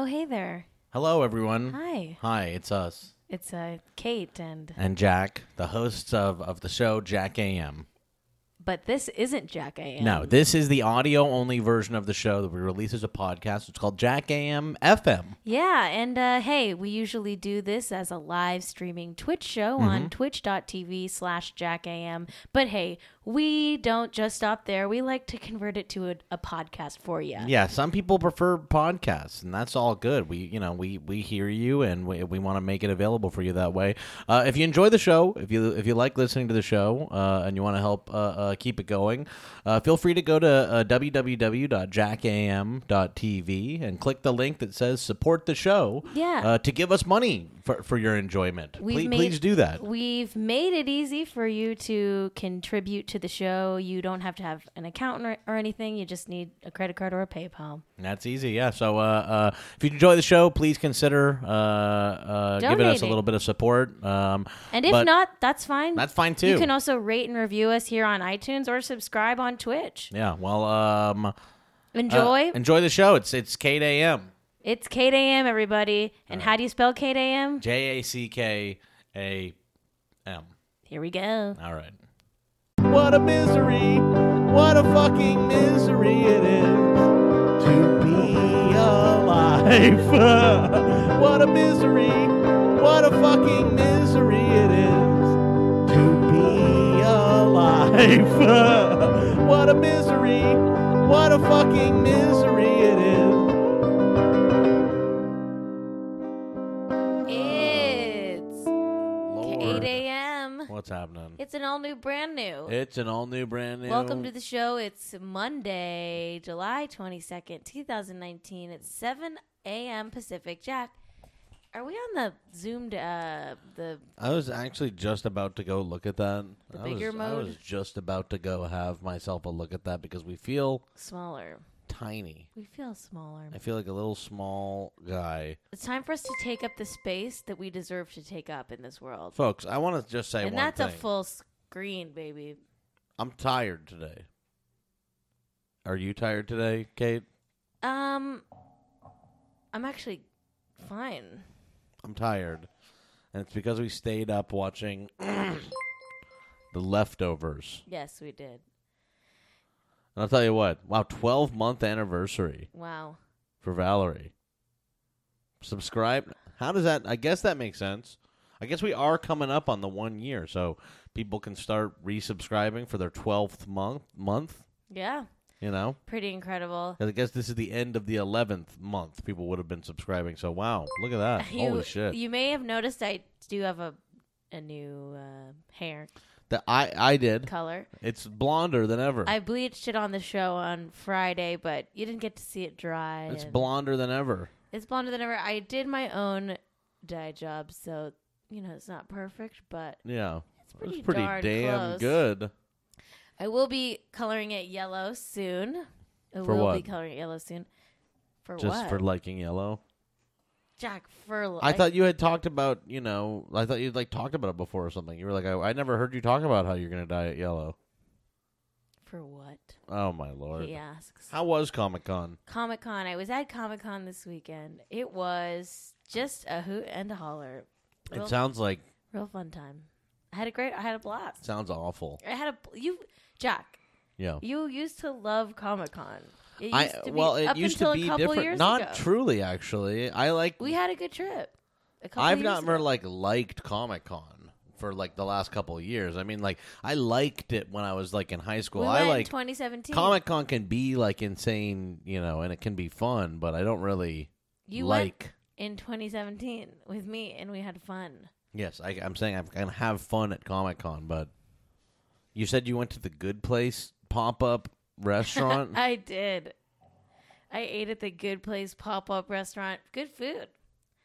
Oh, hey there. Hello, everyone. Hi. Hi, it's us It's uh, Cait, and and Jack, the hosts of, of the show Jack AM. but this isn't Jack AM. No, this is the audio only version of the show that we release as a podcast. It's called Jack AM FM. Yeah, and uh, hey, we usually do this as a live streaming Twitch show Mm-hmm. on twitch.tv slash Jack AM. But hey, we don't just stop there. We like to convert it to a, a podcast for you. Yeah, some people prefer podcasts, and that's all good. We, you know, we we hear you, and we, we want to make it available for you that way. Uh, if you enjoy the show, if you if you like listening to the show, uh, and you want to help uh, uh, keep it going, uh, feel free to go to uh, www.jackam.tv and click the link that says support the show. Yeah. uh, to give us money for, for your enjoyment. We've Please, made- please do that. We've made it easy for you to contribute to the show. You don't have to have an account or, or anything. You just need a credit card or a PayPal. That's easy, yeah. So, uh, uh, if you enjoy the show, please consider uh, uh, giving us a little bit of support. Um, And if not, that's fine. that's fine too. You can also rate and review us here on iTunes or subscribe on Twitch. yeah. Well, um, uh, Enjoy. enjoy the show. It's it's Cait AM. It's Cait AM, everybody. And how do you spell Cait AM? J A C K A M. Here we go. All right. What a misery! What a fucking misery it is to be alive. what a misery! What a fucking misery it is to be alive. what a misery! What a fucking misery it is. 8 a.m. What's happening? It's an all new, brand new. It's an all new, brand new. Welcome to the show. It's Monday, July 22nd, 2019. It's 7 a.m. Pacific. Jack, are we on the zoomed, uh, the, I was actually just about to go look at that. The I bigger was, I was just about to go have myself a look at that because we feel smaller? Tiny. We feel smaller. I feel like a little small guy. It's time for us to take up the space that we deserve to take up in this world. Folks, I want to just say and one that's thing. a full screen, baby. I'm tired today. Are you tired today, Cait? Um, I'm actually fine. I'm tired. And it's because we stayed up watching The Leftovers. Yes, we did. And I'll tell you what. Wow, 12 month anniversary Wow. for Valerie. Subscribe. How does that? I guess that makes sense. I guess we are coming up on the one year, so people can start resubscribing for their 12th month. Month, Yeah, you know. pretty incredible. I guess this is the end of the 11th month. People would have been subscribing. So wow, look at that! You, Holy shit! You may have noticed I do have a a new uh, hair that I I did. color. It's blonder than ever. I bleached it on the show on Friday, but you didn't get to see it dry. it's and blonder than ever. It's blonder than ever. I did my own dye job, so you know it's not perfect, but Yeah, it's pretty, it's pretty darn damn close. good. I will be coloring it yellow soon. I For will what? be coloring it yellow soon. For Just what? for liking yellow. Jack for I thought you had talked about, you know, I thought you'd like talked about it before or something. You were like, I, I never heard you talk about how you're gonna dye it yellow. for what? Oh my lord! He asks. How was Comic Con? Comic Con. I was at Comic Con this weekend. It was just a hoot and a holler. Real, It sounds like real fun time. I had a great. I had a blast. sounds awful. I had a you, Jack. Yeah. You used to love Comic Con. It I well, it used to be different. Not ago. truly, actually. I like. We had a good trip. A couple I've not ago. like liked Comic Con for like the last couple of years. I mean, like I liked it when I was like in high school. We I like 2017. Comic Con can be like insane, you know, and it can be fun, but I don't really You went like. in 2017 with me, and we had fun. Yes, I, I'm saying I'm gonna have fun at Comic Con, but you said you went to the Good Place pop up restaurant. I did. I ate at the Good Place pop up restaurant. Good food.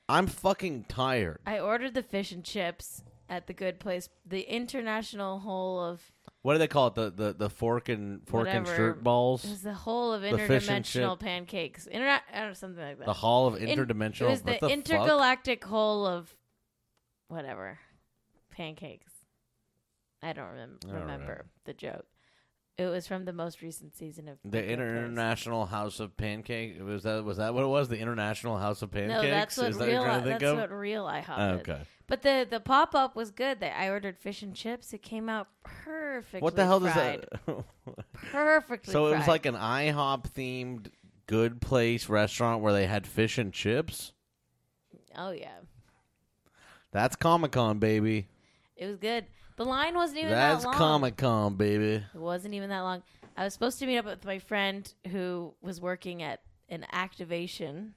I'm fucking tired. I ordered the fish and chips at the Good Place, the international whole of What do they call it? The the, the fork and fork and Whatever. shirt balls. it was the whole of and interdimensional pancakes, Interna- I something like that. The Hall of In- Interdimensional. it was the, the fuck? intergalactic whole of whatever pancakes. I don't remem- I don't remember remember. the joke, It was from the most recent season of The. International House of Pancake was that was that what it was? The International House of Pancakes. No, that's what Is that real. what you're trying to that's of? what real IHOP Oh, is. okay. But the the pop up was good. That I ordered fish and chips. It came out perfectly. What the hell does fried. that? Perfectly. so it was like an IHOP themed good place restaurant where they had fish and chips. Oh yeah, That's Comic Con, baby. it was good. The line wasn't even That's that long. That's Comic Con, baby. It wasn't even that long. I was supposed to meet up with my friend who was working at an activation.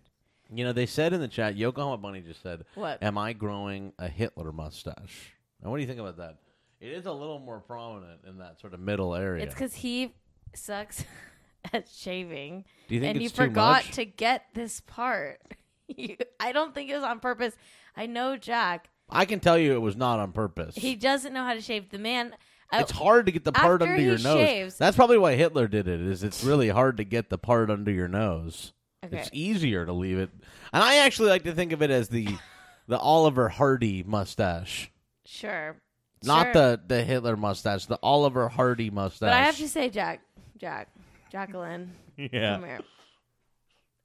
You know, they said in the chat, Yokohama Bunny just said, What? Am I growing a Hitler mustache? And what do you think about that? It is a little more prominent in that sort of middle area. It's because he sucks at shaving, do you think and it's he too forgot much? to get this part. You- I don't think it was on purpose. I know Jack. I can tell you it was not on purpose. He doesn't know how to shave. The man. I- it's hard to get the part under your he nose. That's probably why Hitler did it. Is it's really hard to get the part under your nose. okay. It's easier to leave it. And I actually like to think of it as the the Oliver Hardy mustache. Sure. Not Sure. the the Hitler mustache, the Oliver Hardy mustache. But I have to say, Jack, Jack, Jacqueline, Yeah. come here.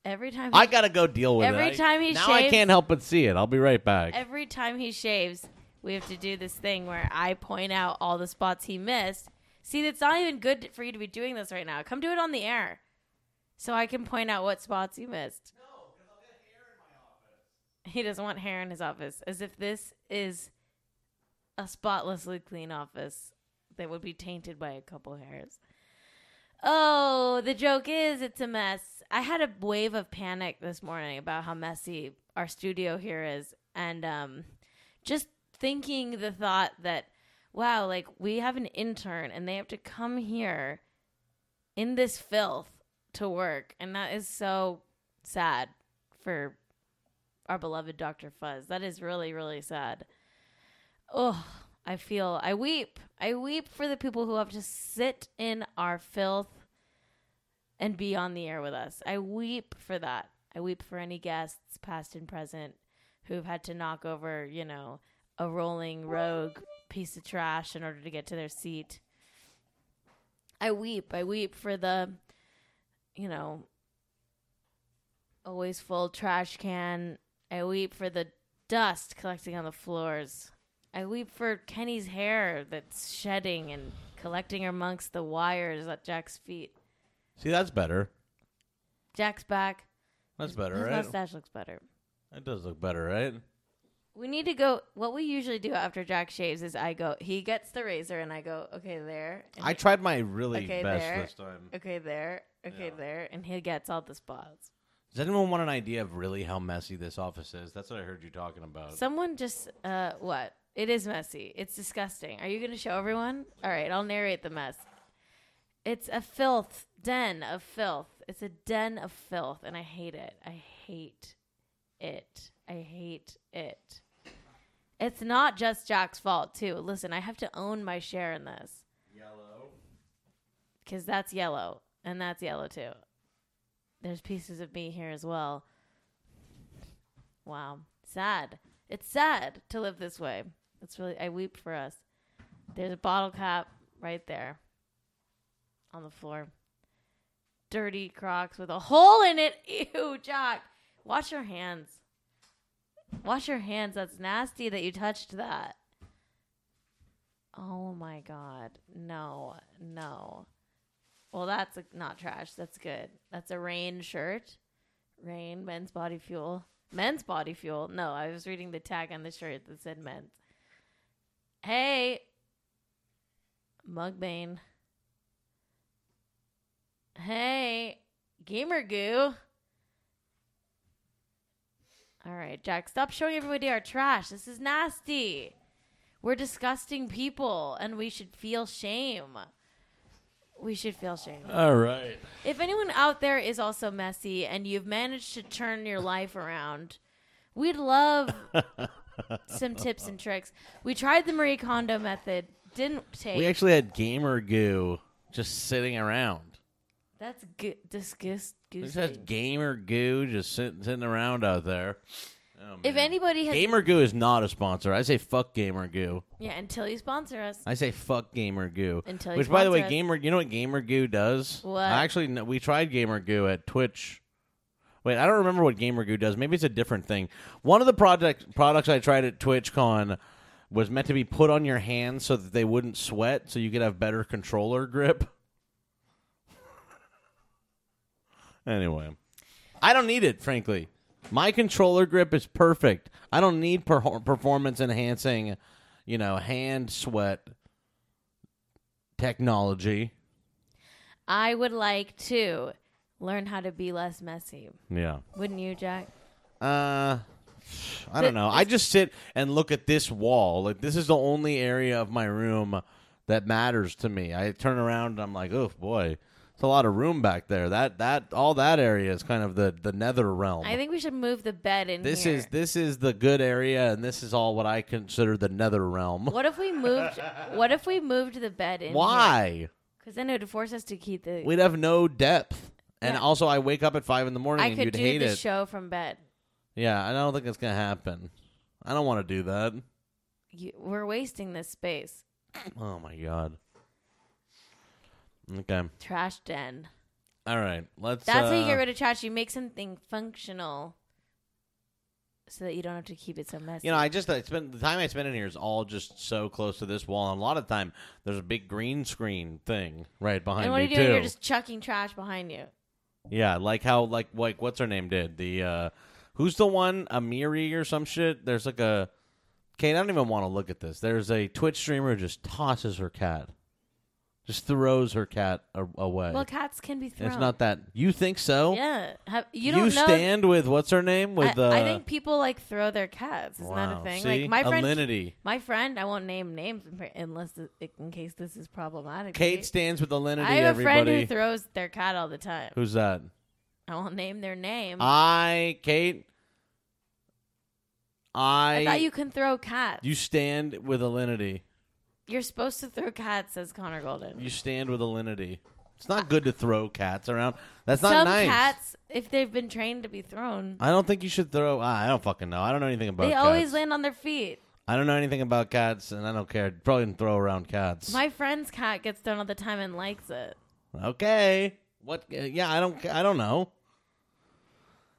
Every time, I got to go deal with Every it. I- time he shaves now I can't help but see it. I'll be right back. every time he shaves, we have to do this thing where I point out all the spots he missed. See, it's not even good for you to be doing this right now. Come do it on the air, so I can point out what spots you missed. No, he doesn't want hair in his office, as if this is a spotlessly clean office that would be tainted by a couple hairs. Oh, the joke is it's a mess. I had a wave of panic this morning about how messy our studio here is and um just thinking the thought that wow, like we have an intern and they have to come here in this filth to work and that is so sad for our beloved Dr. Fuzz. That is really really sad. Oh, I feel I weep. I weep for the people who have to sit in our filth and be on the air with us. I weep for that. I weep for any guests, past and present, who've had to knock over, you know, a rolling rogue piece of trash in order to get to their seat. I weep. I weep for the, you know, always full trash can. I weep for the dust collecting on the floors. I weep for Kenny's hair that's shedding and collecting amongst the wires at Jack's feet. See, that's better. Jack's back. That's better, His right? mustache looks better. That does look better, right? We need to go. What we usually do after Jack shaves is I go. He gets the razor and I go. Okay, there. And I he- tried my really Okay, best there. this time. Okay, there. Okay, Yeah. there. And he gets all the spots. Does anyone want an idea of really how messy this office is? That's what I heard you talking about. Someone just uh what? It is messy. It's disgusting. Are you going to show everyone? All right, I'll narrate the mess. It's a filth den of filth. It's a den of filth and I hate it. I hate it. I hate it. It's not just Jack's fault, too. Listen, I have to own my share in this. Yellow. because that's yellow and that's yellow too. There's pieces of me here as well. Wow, sad. It's sad to live this way. It's really I weep for us. There's a bottle cap right there on the floor. Dirty Crocs with a hole in it. Ew, Jack. Wash your hands. Wash your hands. That's nasty that you touched that. Oh my god. No. No. Well, that's a, not trash. That's good. That's a rain shirt. Rain, men's body fuel. Men's body fuel. No, I was reading the tag on the shirt that said men's. Hey, Mugbane. Hey, Gamer Goo. All right, Jack, stop showing everybody our trash. This is nasty. We're disgusting people, and we should feel shame. We should feel shame. All right. If anyone out there is also messy and you've managed to turn your life around, we'd love some tips and tricks. We tried the Marie Kondo method, didn't take. We actually had gamer goo just sitting around. That's good. Disgust. Just gamer goo just sitting sitting around out there, Oh, If man. anybody has, Gamer Goo is not a sponsor. I say fuck Gamer Goo. yeah, until you sponsor us, I say fuck Gamer Goo. Until you Which, by the way, us. Gamer, you know what Gamer Goo does? What? Actually, no, we tried Gamer Goo at Twitch. Wait, I don't remember what Gamer Goo does. Maybe it's a different thing. One of the project products I tried at TwitchCon was meant to be put on your hands so that they wouldn't sweat, so you could have better controller grip. anyway, I don't need it, frankly. My controller grip is perfect. I don't need per- performance enhancing, you know, hand sweat technology. I would like to learn how to be less messy. Yeah. Wouldn't you, Jack? Uh I don't know. I just sit and look at this wall. Like this is the only area of my room that matters to me. I turn around and I'm like, "Oh boy, it's a lot of room back there." That that all that area is kind of the the nether realm. I think we should move the bed in this here. is this is the good area and this is all what I consider the nether realm. What if we moved? what if we moved the bed in? Why? Because then it would force us to keep the. We'd have no depth. And Yeah. also I wake up at 5 in the morning I and could you'd do hate the it. show from bed. yeah, I don't think it's going to happen. I don't want to do that. You, we're wasting this space. Oh my god. Okay. Trash den. All right. Let's. That's how you uh, get rid of trash. You make something functional, so that you don't have to keep it so messy. You know, I just I spend the time I spent in here is all just so close to this wall, and a lot of time there's a big green screen thing right behind and what are me you doing? too. You're just chucking trash behind you. Yeah, like how like like what's her name did the uh who's the one Amiri or some shit? There's like a Cait. I don't even want to look at this. There's a Twitch streamer who just tosses her cat, just throws her cat a- away. Well, cats can be thrown. it's not that you think so. Yeah, Have, you don't know. stand with what's her name with I, uh, I think people like throw their cats. That wow. a thing? See? Like my friend, Alinity. my friend. I won't name names unless it, in case this is problematic. Cait stands with Alinity. I have a friend who throws their cat all the time. Who's that? I won't name their name. I Cait. I, I thought you can throw cats. you stand with Alinity. You're supposed to throw cats, says Connor Golden. You stand with Alinity. It's not good to throw cats around. That's not Some nice. cats, if they've been trained to be thrown, I don't think you should throw. ah, I don't fucking know. I don't know anything about. Cats. They cats. always land on their feet. I don't know anything about cats, and I don't care. Probably didn't throw around cats. My friend's cat gets thrown all the time and likes it. okay. What? uh, Yeah, I don't. I don't know.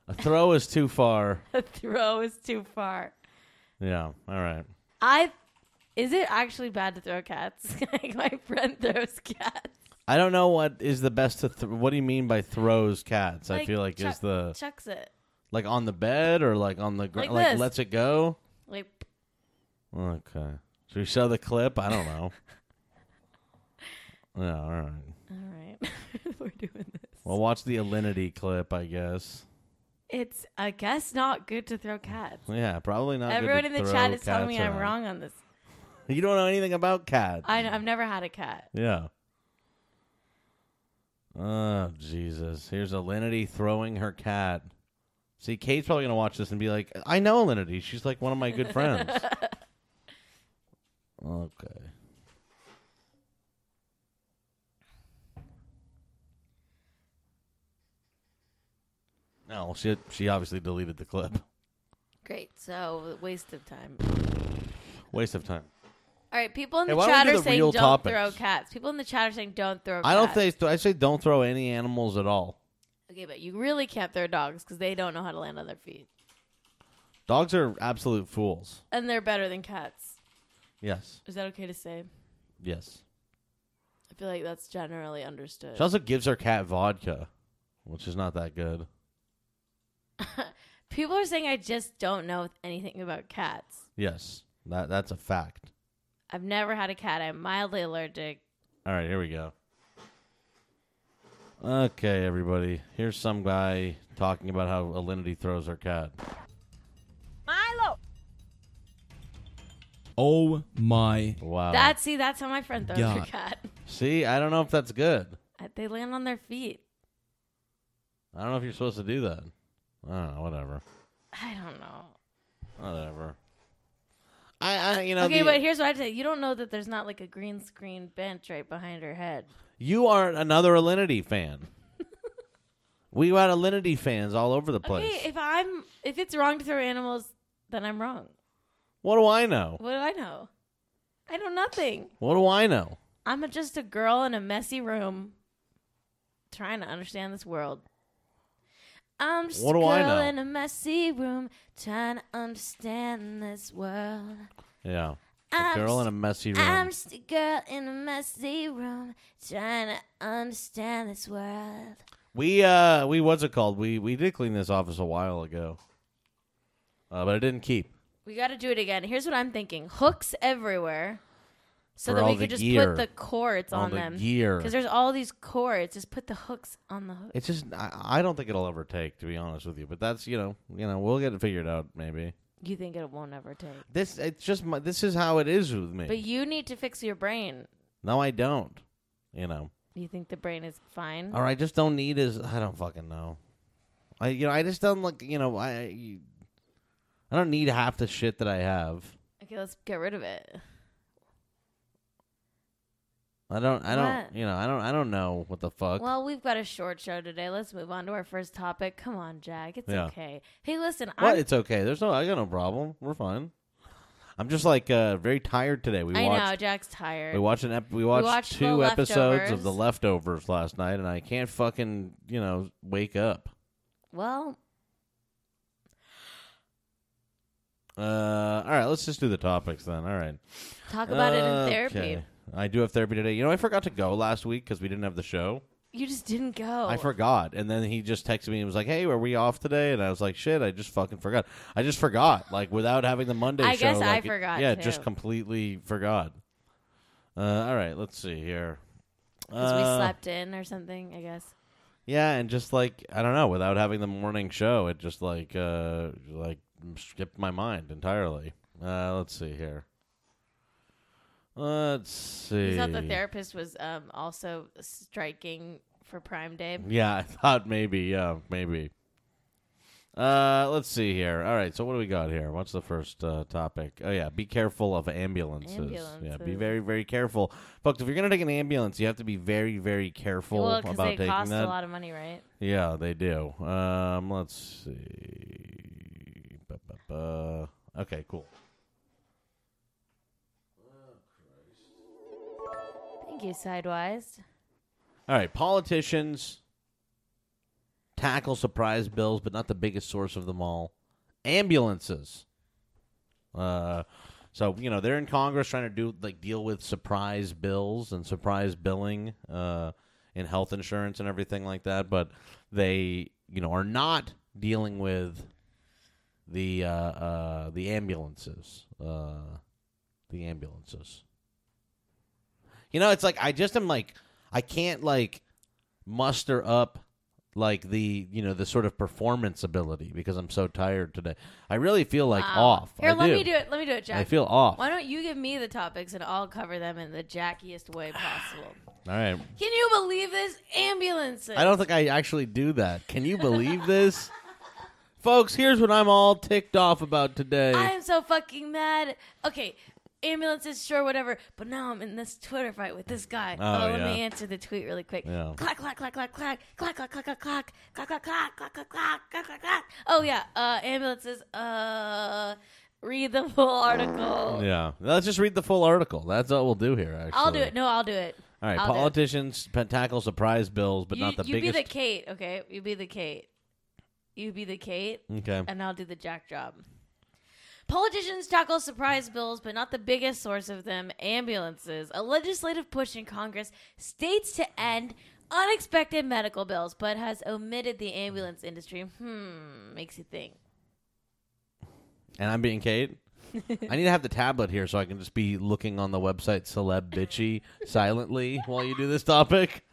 A throw is too far. A throw is too far. Yeah. All right. I is it actually bad to throw cats? like my friend throws cats. I don't know what is the best to. Th- what do you mean by throws cats? I Like, feel like is the chucks it like on the bed or like on the ground, like, this. lets it go. like Okay. Should we show the clip? I don't know. yeah. All right. all right. We're doing this. Well, watch the Alinity clip, I guess. It's I guess not good to throw cats. Yeah, probably not. good to Everyone in the throw chat is telling cats me I'm around. wrong on this. You don't know anything about cats. I, I've never had a cat. yeah. Oh Jesus! Here's Alinity throwing her cat. See, Cait's probably gonna watch this and be like, "I know Alinity. She's like one of my good friends." okay. No, she she obviously deleted the clip. Great. So waste of time. Waste of time. All right, people in Hey, the why don't we chat do are the saying real don't topics? throw cats. People in the chat are saying don't throw. I don't cats. think I say don't throw any animals at all. Okay, but you really can't throw dogs because they don't know how to land on their feet, Dogs are absolute fools. and they're better than cats. Yes. Is that okay to say? Yes. I feel like that's generally understood. She also gives her cat vodka, which is not that good. People are saying I just don't know anything about cats. Yes. That that's a fact. I've never had a cat. I'm mildly allergic. All right, here we go. Okay, everybody. Here's some guy talking about how Alinity throws her cat. Milo. Oh my Wow. That see, that's how my friend throws her God. cat. See, I don't know if that's good. They land on their feet. I don't know if you're supposed to do that. I don't know. Whatever. I don't know. Whatever. I, I you know. okay, the- but here's what I'd say. You don't know that there's not like a green screen bench right behind her head. You are another Alinity fan. We got Alinity fans all over the place. Okay, if I'm if it's wrong to throw animals, then I'm wrong. what do I know? What do I know? I know nothing. What do I know? I'm a, just a girl in a messy room trying to understand this world. I'm just What a do I girl know? in a messy room trying to understand this world. Yeah. A I'm girl in a messy room. I'm just a girl in a messy room trying to understand this world. We uh we what's it called? We we did clean this office a while ago. Uh, but it didn't keep. We got to do it again. Here's what I'm thinking: hooks everywhere, so that we could just gear. put the cords on the them. gear. Because there's all these cords. Just put the hooks on the hook. It's just I, I don't think it'll ever take to be honest with you. But that's you know you know we'll get it figured out maybe. You think it won't ever take? This it's just my, this is how it is with me. But you need to fix your brain. no, I don't. You know, You think the brain is fine? or I just don't need as I don't fucking know. I you know I just don't like you know I I don't need half the shit that I have. Okay, let's get rid of it. I don't I don't What? you know I don't I don't know what the fuck. Well, we've got a short show today. Let's move on to our first topic. Come on, Jack. It's Yeah. okay. Hey, listen. What? I'm, It's okay. There's no. I got no problem. We're fine. I'm just like uh, very tired today. We I watched. know Jack's tired. We watched an. Ep- we watched, watched two episodes of The Leftovers. Leftovers last night, and I can't fucking you know wake up. well, Uh, all right, let's just do the topics then. All right. talk about it in therapy. Okay. I do have therapy today. You know, I forgot to go last week because we didn't have the show. You just didn't go. I forgot, and then he just texted me and was like, "Hey, are we off today?" And I was like, "Shit, I just fucking forgot. I just forgot. Like without having the Monday show. I show, guess I like, it- forgot, yeah, too. just completely forgot. Uh, all right, let's see here. Because we Uh, slept in or something. I guess. Yeah, and just like I don't know, without having the morning show, it just like uh like skipped my mind entirely. Uh, let's see here. Let's see. You thought the therapist was um, also striking for Prime Day. Yeah, I thought maybe. Yeah, maybe. Uh, let's see here. All right, so what do we got here? What's the first uh, topic? Oh yeah, be careful of ambulances. Yeah, be very, very careful, folks. If you're gonna take an ambulance, you have to be very, very careful well, about they taking cost that. a lot of money, right? Yeah, they do. Um, let's see. Ba-ba-ba. Okay, cool. You, Sidewise. All right, politicians tackle surprise bills, but not the biggest source of them all. Ambulances. Uh, so you know they're in Congress trying to do like deal with surprise bills and surprise billing uh, in health insurance and everything like that, but they you know are not dealing with the uh, uh, the ambulances. Uh, the ambulances. You know, it's like I just am like I can't like muster up like the you know the sort of performance ability because I'm so tired today. I really feel like Wow. off. Here, I let do. me do it. Let me do it, Jack. I feel off. Why don't you give me the topics and I'll cover them in the jackiest way possible? All right. Can you believe this? Ambulances. I don't think I actually do that. Can you believe this? Folks, here's what I'm all ticked off about today. I am so fucking mad. Okay, ambulances, sure, whatever. But now I'm in this Twitter fight with this guy. Oh, let yeah. me answer the tweet really quick. Yeah. Clack, clack, clack, clack, clack, clack, clack, clack, clack, clack, clack, clack, clack, clack, clack, clack, clack, clack, clack. Oh yeah, uh, ambulances. Uh, read the full article. yeah. Let's just read the full article. That's what we'll do here, actually. I'll do it. No, I'll do it. All right. I'll. Politicians tackle surprise bills, but you, not the you biggest. be the Cait, okay? You be the Cait. You be the Cait. okay. and I'll do the jack job. Politicians tackle surprise bills, but not the biggest source of them ambulances. A legislative push in Congress states to end unexpected medical bills, but has omitted the ambulance industry. Hmm, makes you think. And I'm being Cait. I need to have the tablet here so I can just be looking on the website Celebitchy silently while you do this topic.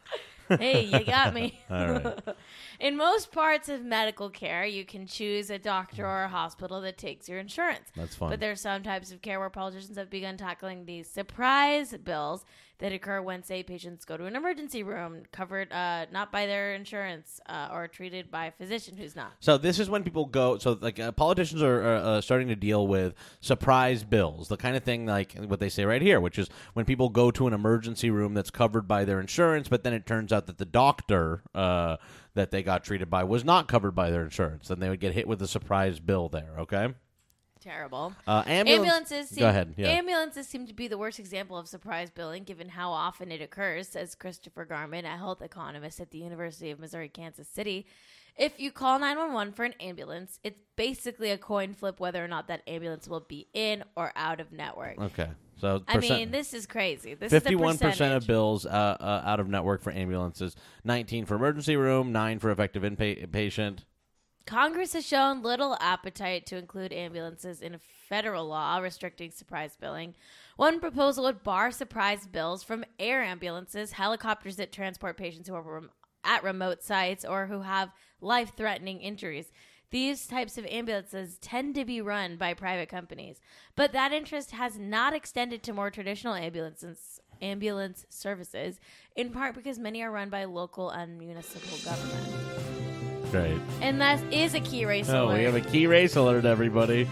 Hey, you got me. All right. In most parts of medical care, you can choose a doctor or a hospital that takes your insurance. That's fine. But there are some types of care where politicians have begun tackling these surprise bills that occur when, say, patients go to an emergency room covered uh, not by their insurance uh, or treated by a physician who's not. So this is when people go. So like uh, politicians are, are uh, starting to deal with surprise bills, the kind of thing like what they say right here, which is when people go to an emergency room that's covered by their insurance, but then it turns out that the doctor uh, that they got treated by was not covered by their insurance. Then they would get hit with a surprise bill there. Okay. Terrible. Uh, ambulance- Ambulances. Seem, Go ahead, yeah. Ambulances seem to be the worst example of surprise billing, given how often it occurs, says Christopher Garmon, a health economist at the University of Missouri Kansas City. If you call 911 for an ambulance, it's basically a coin flip whether or not that ambulance will be in or out of network. Okay. So I percent- mean, this is crazy. This Fifty-one is the percent of bills uh, uh, out of network for ambulances, nineteen for emergency room, nine for effective inpatient. Congress has shown little appetite to include ambulances in a federal law restricting surprise billing. One proposal would bar surprise bills from air ambulances, helicopters that transport patients who are at remote sites or who have life threatening injuries. These types of ambulances tend to be run by private companies, but that interest has not extended to more traditional ambulances, ambulance services, in part because many are run by local and municipal government. Great. And that is a key race Oh, alert. we have a key race alert, everybody.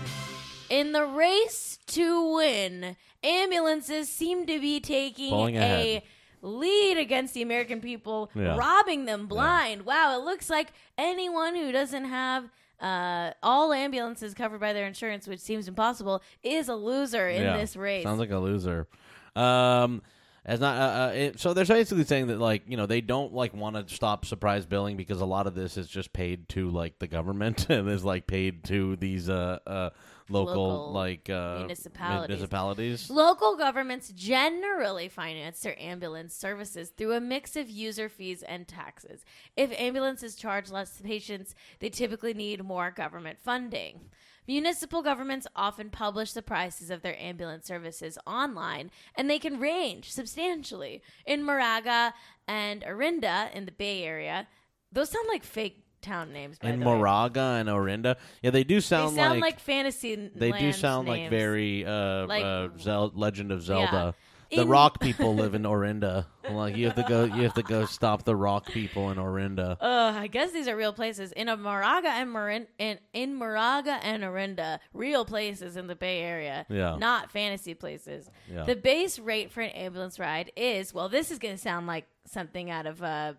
In the race to win, ambulances seem to be taking a ahead. lead against the American people, Yeah. robbing them blind. Wow, it looks like anyone who doesn't have uh, all ambulances covered by their insurance, which seems impossible, is a loser in Yeah. this race. Sounds like a loser. Um, as not uh, uh, it, so they're basically saying that like you know they don't like want to stop surprise billing because a lot of this is just paid to like the government and is like paid to these uh uh local, Local like uh municipalities. municipalities. Local governments generally finance their ambulance services through a mix of user fees and taxes. If ambulances charge less to patients, they typically need more government funding. Municipal governments often publish the prices of their ambulance services online, and they can range substantially. In Moraga and Orinda in the Bay Area, those sound like fake town names. By In the way. Moraga and Orinda, yeah, they do sound, they sound, like, like, fantasy. they do sound like very uh, Like- uh Zel- Legend of Zelda. The In- rock people live in Orinda. Like you have to go, you have to go stop the rock people in Orinda. Uh, I guess these are real places. In a Moraga and Marin in, in Moraga and Orinda, real places in the Bay Area. Yeah. Not fantasy places. Yeah. The base rate for an ambulance ride is well, this is gonna sound like something out of a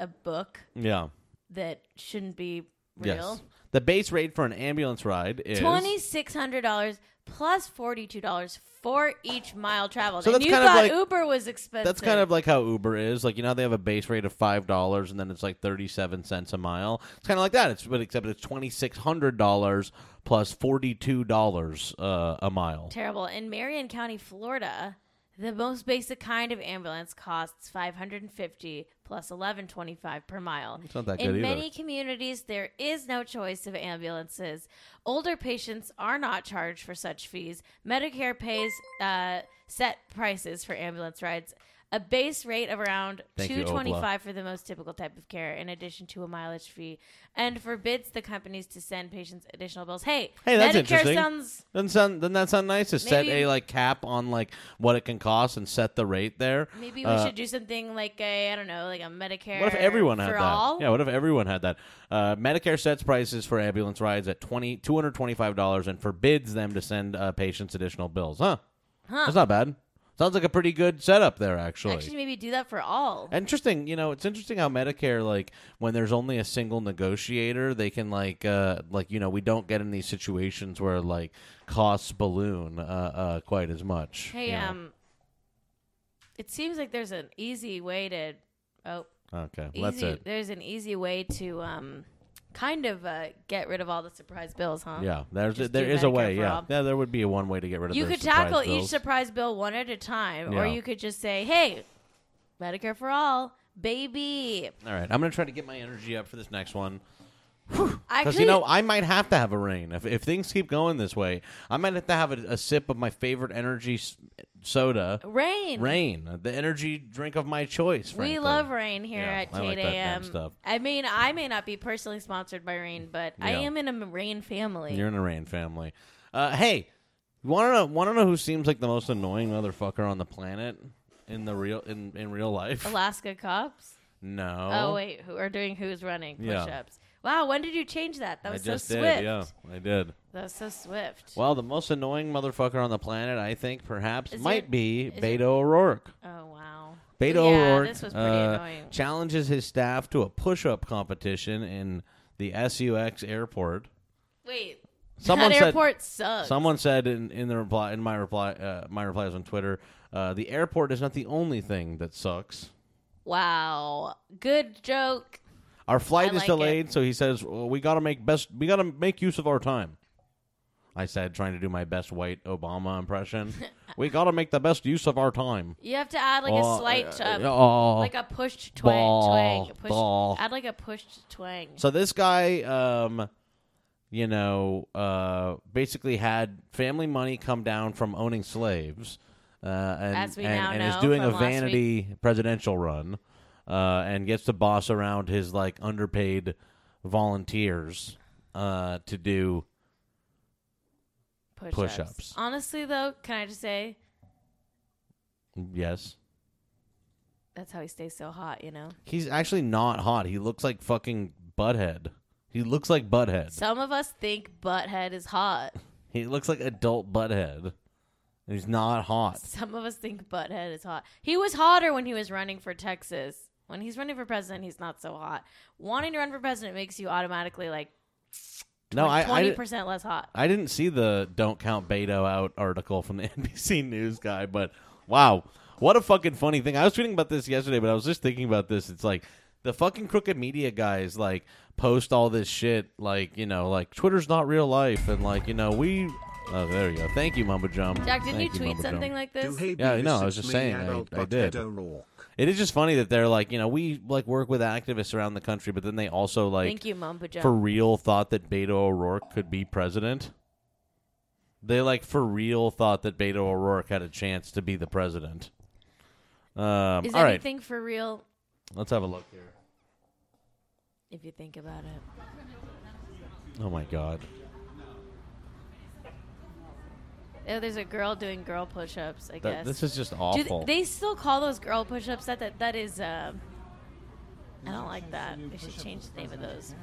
a book Yeah. that shouldn't be real. Yes. The base rate for an ambulance ride is Twenty six hundred dollars plus forty two dollars for each mile traveled. So and that's you kind of thought like- Uber was expensive. That's kind of like how Uber is. Like you know, they have a base rate of five dollars, and then it's like thirty-seven cents a mile. It's kind of like that. It's but except it's twenty-six hundred dollars plus forty-two dollars uh, a mile. terrible. In Marion County, Florida, the most basic kind of ambulance costs 550 plus 1125 per mile. It's not that In good either. many communities, there is no choice of ambulances. Older patients are not charged for such fees. Medicare pays uh, set prices for ambulance rides. A base rate of around Thank you, two twenty five for the most typical type of care, in addition to a mileage fee, and forbids the companies to send patients additional bills. Hey, Hey, that's Medicare interesting. sounds Doesn't sound doesn't that sound nice to set a like cap on like what it can cost and set the rate there? Maybe we Uh, should do something like a I don't know, like a Medicare. What if everyone had that? all? Yeah, what if everyone had that? Uh, Medicare sets prices for ambulance rides at twenty two hundred twenty five dollars and forbids them to send uh, patients additional bills. Huh? Huh. That's not bad. Sounds like a pretty good setup there, actually. Actually, maybe do that for all. Interesting, you know, it's interesting how Medicare, like, when there's only a single negotiator, they can like, uh, like, you know, we don't get in these situations where like costs balloon uh, uh, quite as much. Hey, you know. um, it seems like there's an easy way to. Oh, okay, easy. that's it. There's an easy way to um, kind of uh, get rid of all the surprise bills, huh? Yeah, there's Just there is a way. for Yeah, all. yeah, there would be a one way to get rid of. You those could surprise tackle bills. each surprise bill one at a time, or Yeah. you could just say, "Hey, Medicare for all, baby." All right, I'm gonna try to get my energy up for this next one. Actually, Because you know, I might have to have a rain if if things keep going this way. I might have to have a, a sip of my favorite energy s- soda, rain. rain, the energy drink of my choice. We love Rain here Yeah, at I 8 that damn a.m. I mean, I may not be personally sponsored by Rain, but I am in a Rain family. You're in a rain family. Uh, hey, want to know? Want to know who seems like the most annoying motherfucker on the planet in the real in in real life? Alaska cops. No. Oh, wait, who are doing who's running Yeah. Wow, when did you change that? That I was just so did. swift. Yeah, I did. That was so swift. Well, the most annoying motherfucker on the planet, I think, perhaps, Is might it- be is it- Beto O'Rourke. oh wow. Beto Yeah, O'Rourke this was pretty uh, annoying. challenges his staff to a push-up competition in the SUX airport. Wait. Someone that said- airport sucks. Someone said in, in the reply in my reply uh, my replies on Twitter, uh, the airport is not the only thing that sucks. Wow. Good joke. Our flight I is like delayed, so he says well, we got to make best we got to make use of our time. I said trying to do my best white Obama impression. we got to make the best use of our time. You have to add like Oh, a slight, uh, uh, oh. like a pushed twang. Ball, twang. Push, ball. Add like a pushed twang. So this guy, um, you know, uh, basically had family money come down from owning slaves, uh, and As we and, and is doing a vanity presidential run, uh, and gets to boss around his like underpaid volunteers uh, to do. Push-ups. push-ups. Honestly, though, can I just say Yes, that's how he stays so hot? You know. he's actually not hot. He looks like fucking butthead. He looks like butthead. Some of us think butthead is hot. He looks like adult butthead. He's not hot. Some of us think butthead is hot. He was hotter when he was running for Texas. When he's running for president, he's not so hot. Wanting to run for president makes you automatically like No, I, I, twenty percent less hot. I didn't see the "Don't Count Beto Out" article from the NBC News guy, but wow, what a fucking funny thing! I was tweeting about this yesterday, but I was just thinking about this. It's like the fucking crooked media guys like post all this shit, like you know, like Twitter's not real life, and like you know we. Oh, there you go. Thank you, Mumbo Jump. Jack, didn't Thank you tweet Mumbo something Jump. like this? Yeah, I know, I was just saying, I- I did. It is just funny that they're like, you know, we like work with activists around the country, but then they also like Thank you, Jump. for real thought that Beto O'Rourke could be president. They like for real thought that Beto O'Rourke had a chance to be the president. Um, is all right, anything for real let's have a look here. if you think about it? Oh my god, Oh, there's a girl doing girl push-ups. I That- guess. this is just Do awful. th- they still call those girl push-ups? That that that is. Uh, I don't like that. They should change the name of those.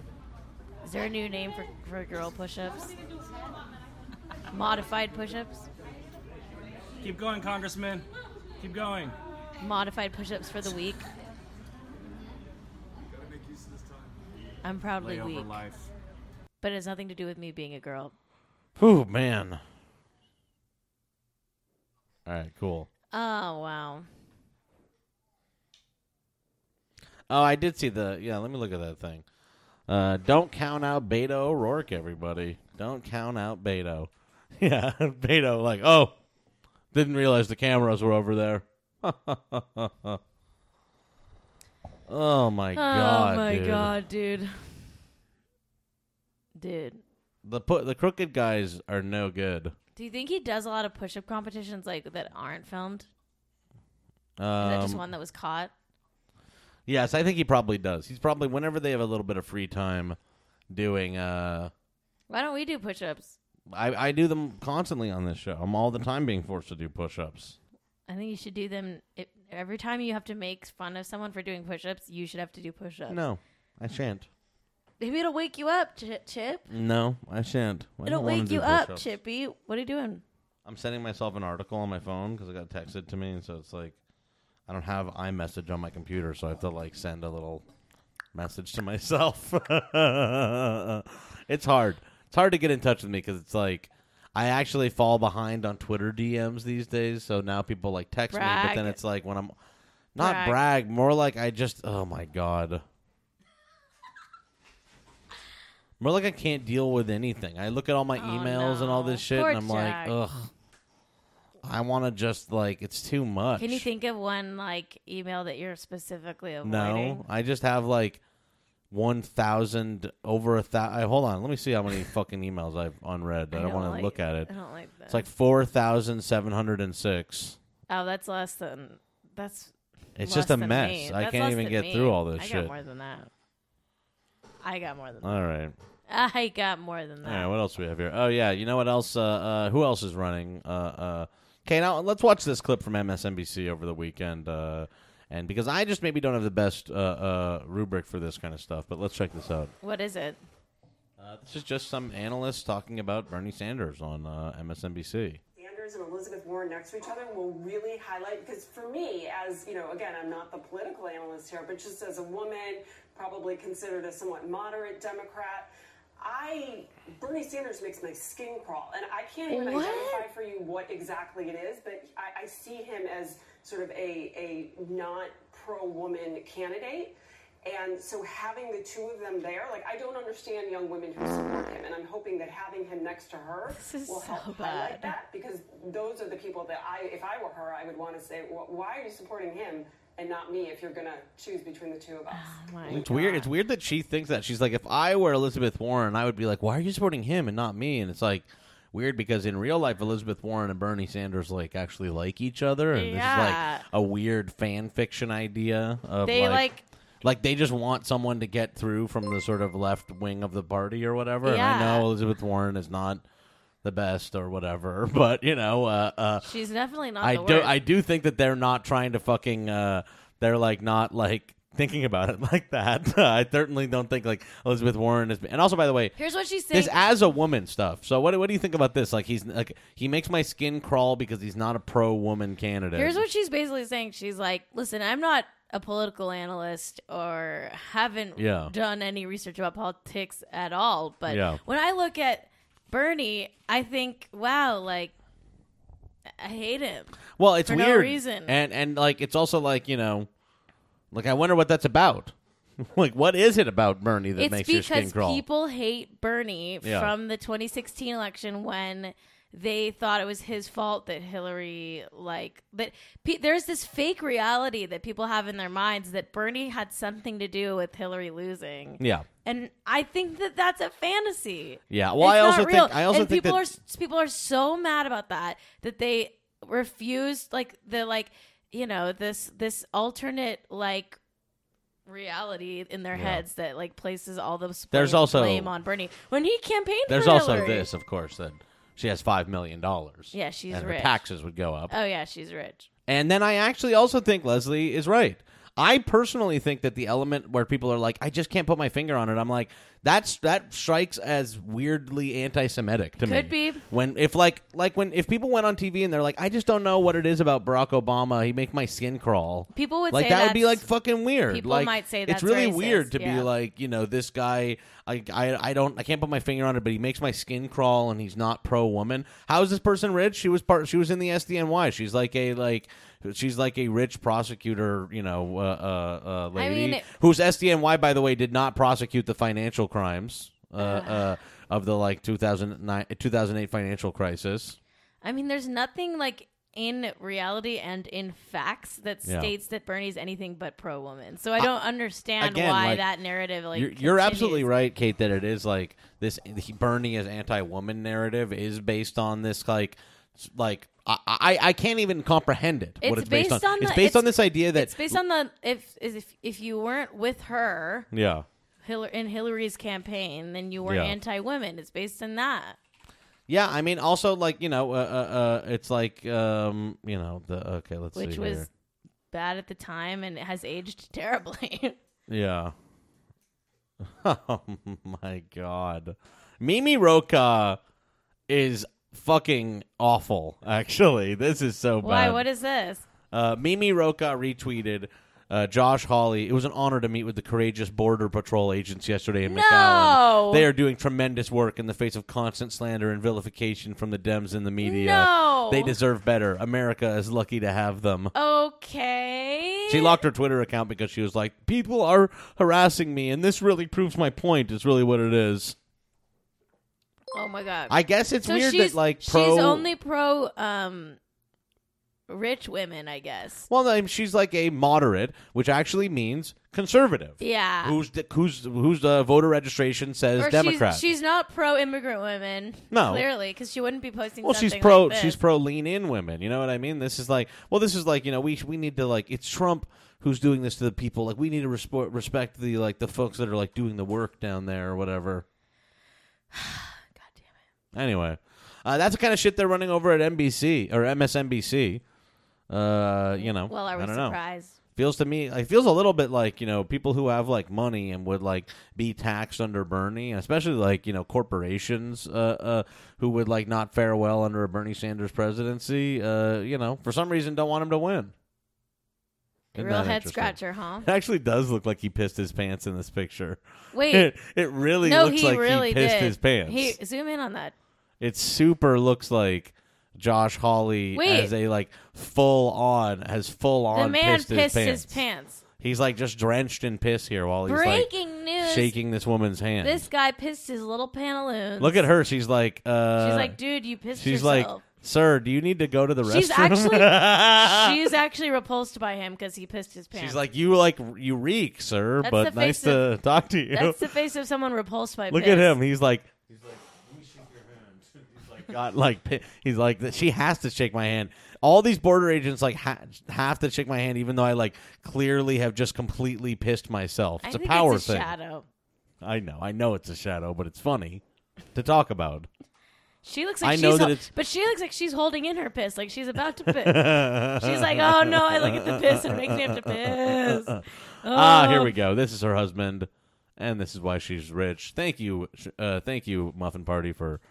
Is there a new name for for girl push-ups? Modified push-ups. Keep going, Congressman. Keep going. Modified push-ups for the week. I'm proudly Layover weak, life. but it has nothing to do with me being a girl. Whew, man. All right, cool. Oh wow. Oh, I did see the. Yeah, let me look at that thing. Uh, don't count out Beto O'Rourke, everybody. Don't count out Beto. Yeah, Beto, like, oh, didn't realize the cameras were over there. oh my god, oh my dude. god, dude. Dude. The pu- the crooked guys are no good. Do you think he does a lot of push-up competitions like that aren't filmed? Is Um, that just one that was caught? Yes, I think he probably does. He's probably whenever they have a little bit of free time doing. uh Why don't we do push-ups? I I do them constantly on this show. I'm all the time being forced to do push-ups. I think you should do them if, every time you have to make fun of someone for doing push-ups. You should have to do push-ups. No, I shan't. Maybe it'll wake you up, Ch- Chip. No, I shan't. I It'll don't wanna wake do you up, push-ups. Chippy. What are you doing? I'm sending myself an article on my phone because I got texted to me, and so it's like I don't have iMessage on my computer, so I have to like send a little message to myself. it's hard. It's hard to get in touch with me because it's like I actually fall behind on Twitter DMs these days. So now people like text me, but then it's like when I'm not Brag. brag, more like I just oh my god. More like I can't deal with anything. I look at all my Oh, emails and all this shit, Poor and I'm Jack. like, ugh. I want to just like it's too much. Can you think of one like email that you're specifically avoiding? No, I just have like one thousand over a thousand. Hold on, let me see how many fucking emails I've unread. I, don't want like- to look at it. I don't like that. It's like four thousand seven hundred and six. oh, that's less than that's. It's just a mess. me. I That's can't even get me. through all this I shit. more than that. I got more than that. All right. I got more than All that. right. What else do we have here? Oh yeah. You know what else? Uh, uh, who else is running? Uh, uh, okay. Now let's watch this clip from MSNBC over the weekend. Uh, and because I just maybe don't have the best uh, uh, rubric for this kind of stuff, but let's check this out. What is it? Uh, this is just some analysts talking about Bernie Sanders on uh, MSNBC. Sanders Sanders and Elizabeth Warren next to each other will really highlight because for me, as you know, again, I'm not the political analyst here, but just as a woman, probably considered a somewhat moderate Democrat. I Bernie Sanders makes my skin crawl, and I can't even What? identify for you what exactly it is, but I, I see him as sort of a a not pro woman candidate. And so having the two of them there, like I don't understand young women who support him, and I'm hoping that having him next to her will help so highlight that because those are the people that I, if I were her, I would want to say, well, why are you supporting him and not me if you're going to choose between the two of us? Oh my It's weird. It's weird that she thinks that. She's like, if I were Elizabeth Warren, I would be like, why are you supporting him and not me? And it's like weird because in real life, Elizabeth Warren and Bernie Sanders like actually like each other, and this is like a weird fan fiction idea of They like. like like they just want someone to get through from the sort of left wing of the party or whatever. And I know Elizabeth Warren is not the best or whatever, but you know, uh, uh, she's definitely not. I the do worst. I do think that they're not trying to fucking uh they're like not like thinking about it like that. I certainly don't think like Elizabeth Warren is and also by the way Here's what she's saying. this as a woman stuff. So what what do you think about this? Like he's like he makes my skin crawl because he's not a pro woman candidate. Here's what she's basically saying. She's like, listen, I'm not a political analyst or haven't Yeah. done any research about politics at all. But Yeah. when I look at Bernie, I think, wow, like, I hate him. well, it's for no weird. reason. And and like it's also like, you know, like I wonder what that's about. like what is it about Bernie that it's makes your skin because crawl? people hate Bernie Yeah. from the 2016 election when they thought it was his fault that Hillary like but pe- there's this fake reality that people have in their minds that Bernie had something to do with Hillary losing. yeah. And I think that that's a fantasy. Yeah. Well, It's I also real. think I also and think people that are people are so mad about that that they refuse like the like you know this this alternate like reality in their Yeah. heads that like places all the There's also- blame on Bernie when he campaigned. There's also Hillary. this, of course, that she has five million dollars. Yeah, she's and her rich. taxes would go up. Oh yeah, she's rich. And then I actually also think Leslie is right. I personally think that the element where people are like, I just can't put my finger on it. I'm like, that's that strikes as weirdly anti-Semitic to me. Could be. when if like like when if people went on TV and they're like, I just don't know what it is about Barack Obama. He make my skin crawl. People would like say that would be like fucking weird. people like, might say that it's really racist, weird to be like, you know, this guy. I, I I don't I can't put my finger on it, but he makes my skin crawl, and he's not pro woman. How is this person rich? She was part. She was in the SDNY. She's like a like. She's like a rich prosecutor, you know, uh, uh, uh, lady mean- whose SDNY, by the way, did not prosecute the financial crimes uh, uh, of the like 2009, 2008 financial crisis. I mean, there's nothing like in reality and in facts that Yeah. states that Bernie's anything but pro woman. So I don't understand again, why like, that narrative like you're, you're absolutely right, Cait, that it is like this he- Bernie as anti-woman narrative is based on this like like I, I I can't even comprehend it. what It's it's based, based on. on it's the- based on this idea that It's based on the if if if you weren't with her yeah. Hillary, in Hillary's campaign, then you were Yeah. anti-women. It's based on that. Yeah, I mean, also like you know, uh, uh, uh, it's like um, you know, the okay, let's which see was here. bad at the time and it has aged terribly. Yeah. Oh my god. Mimi Rocah is fucking awful, actually. This is so bad. Why? What is this? uh, Mimi Rocah retweeted uh, Josh Hawley. It was an honor to meet with the courageous Border Patrol agents yesterday in No! McAllen. They are doing tremendous work in the face of constant slander and vilification from the Dems in the media. No. They deserve better. America is lucky to have them. Okay. She locked her Twitter account because she was like, "People are harassing me, and this really proves my point." Is really what it is. Oh my god. I guess it's so weird she's, that like pro. she's only pro um rich women, I guess. well, I mean, she's like a moderate, which actually means conservative. Yeah. Who's the, who's who's the voter registration says or Democrat. She's, she's not pro immigrant women. No. clearly, because she wouldn't be posting. well, she's something pro. Like this. she's pro lean in women. You know what I mean? This is like, well, this is like you know we we need to like it's Trump who's doing this to the people. Like we need to respect respect the like the folks that are like doing the work down there or whatever. God damn it. Anyway, uh, that's the kind of shit they're running over at NBC or MSNBC. Uh, you know, Well, are we I don't know. surprised? Feels to me, it feels a little bit like you know people who have like money and would like be taxed under Bernie, especially like you know corporations uh, uh, who would like not fare well under a Bernie Sanders presidency. Uh, you know, for some reason, don't want him to win. Isn't Real head scratcher, huh? It actually does look like he pissed his pants in this picture. Wait, It, it really no, looks he like really he pissed did. his pants. He zoom in on that. It super looks like Josh Hawley Wait. as a like full on has full on The man pissed, pissed, his, his pants. pants. He's like just drenched in piss here while he's Breaking news: like shaking this woman's hand. This guy pissed his little pantaloons. Look at her. She's like uh She's like, dude, you pissed she's like, yourself. "Sir, do you need to go to the restroom?" She's actually she's actually repulsed by him because he pissed his pants. She's like, "You like you reek, sir, That's but nice face to of- talk to you." that's the face of someone repulsed by. Look piss. at him. He's like, he's like, let me shake your hand. He's like, got like, pi- he's like, she has to shake my hand. All these border agents like ha- have to shake my hand, even though I like clearly have just completely pissed myself. I It's a think power it's a thing. shadow. I know, I know it's a shadow, but it's funny to talk about. She looks like I she's know that hol- it's- but she looks like she's holding in her piss, like she's about to piss. she's like, "Oh no, I look at the piss and it makes me have to piss." Ah, here Oh. we go. This is her husband, and this is why she's rich. Thank you, sh- uh, thank you, Muffin Party, for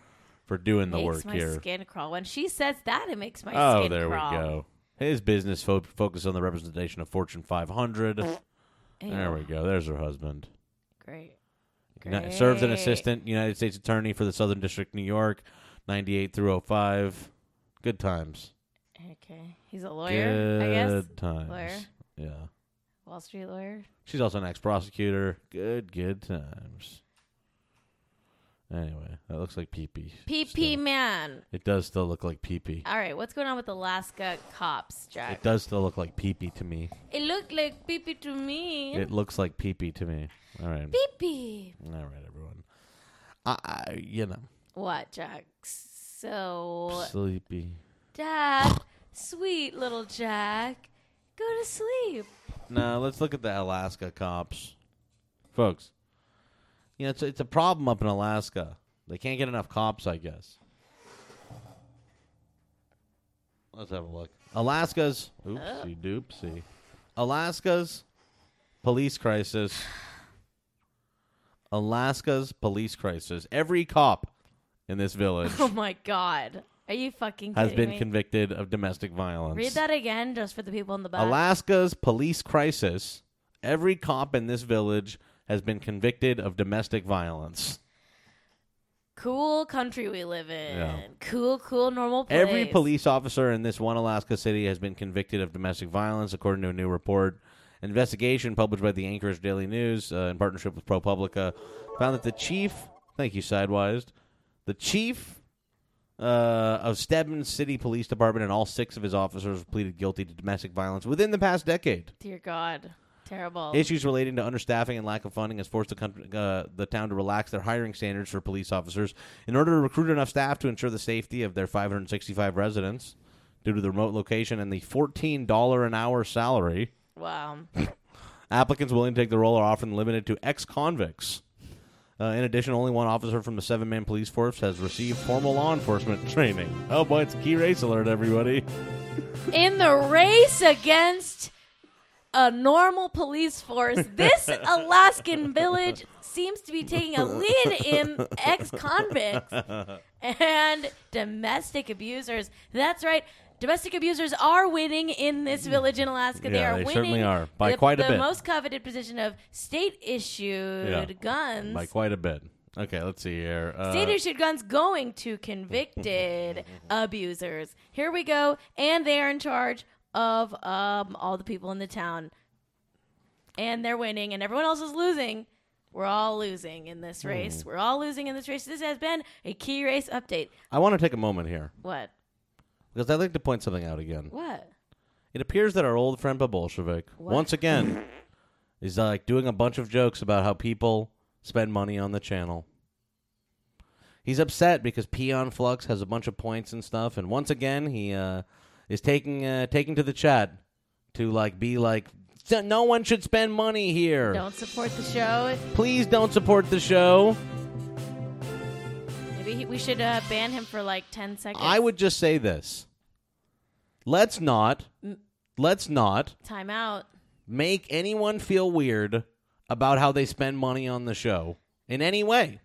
for doing the makes work my here. skin crawl. When she says that, it makes my Oh, skin there crawl. we go. His business fo- focus on the representation of Fortune 500. Ew. There we go. There's her husband. Great. Uni- Serves an assistant United States Attorney for the Southern District, of New York, 98 through 05. Good times. Okay, he's a lawyer, I guess. Good times. Lawyer. Yeah. Wall Street lawyer. She's also an ex-prosecutor. Good, good times. Anyway, that looks like pee-pee. PP still. man. It does still look like pee-pee. All right, what's going on with Alaska cops, Jack? It does still look like pee-pee to me. It looked like PP to me. It looks like pee-pee to me. All right. PP. All right, everyone. I, I you know, What, Jack? So, sleepy. Dad, sweet little Jack, go to sleep. Now let's look at the Alaska cops, folks. You know, it's it's a problem up in Alaska. They can't get enough cops, I guess. Let's have a look. Alaska's oopsie oh. doopsie. Alaska's police crisis. Alaska's police crisis. Every cop in this village Oh my God, are you fucking has kidding been me? convicted of domestic violence. Read that again, just for the people in the back. Alaska's police crisis. Every cop in this village has been convicted of domestic violence. cool country we live in. Yeah. Cool, cool, normal place. Every police officer in this one Alaska city has been convicted of domestic violence, according to a new report. An investigation published by the Anchorage Daily News uh, in partnership with ProPublica found that the chief, thank you, Sidewise, the chief uh, of Stebbins City Police Department and all six of his officers pleaded guilty to domestic violence within the past decade. Dear God, terrible. Issues relating to understaffing and lack of funding has forced the, country, uh, the town to relax their hiring standards for police officers in order to recruit enough staff to ensure the safety of their 565 residents. Due to the remote location and the $14 an hour salary, wow. applicants willing to take the role are often limited to ex convicts. Uh, in addition, only one officer from the seven man police force has received formal law enforcement training. Oh boy, it's a key race alert, everybody. in the race against a normal police force, this Alaskan village seems to be taking a lead in ex convicts and domestic abusers. That's right. Domestic abusers are winning in this village in Alaska. they are they winning certainly are, by the, quite a the bit. most coveted position of state issued guns. By quite a bit. Okay, let's see here. Uh, State issued guns going to convicted abusers. Here we go. And they are in charge of um, all the people in the town. And they're winning, and everyone else is losing. We're all losing in this race. We're all losing in this race. This has been a key race update. I want to take a moment here What? Because I'd like to point something out again. What? It appears that our old friend Bolshevik, What? once again, is uh, like doing a bunch of jokes about how people spend money on the channel. He's upset because Peon Flux has a bunch of points and stuff, and once again he uh, is taking uh, taking to the chat to like be like, no one should spend money here. Don't support the show. Please don't support the show. He, we should uh, ban him for like 10 seconds. I would just say this: let's not, let's not Time out. make anyone feel weird about how they spend money on the show in any way.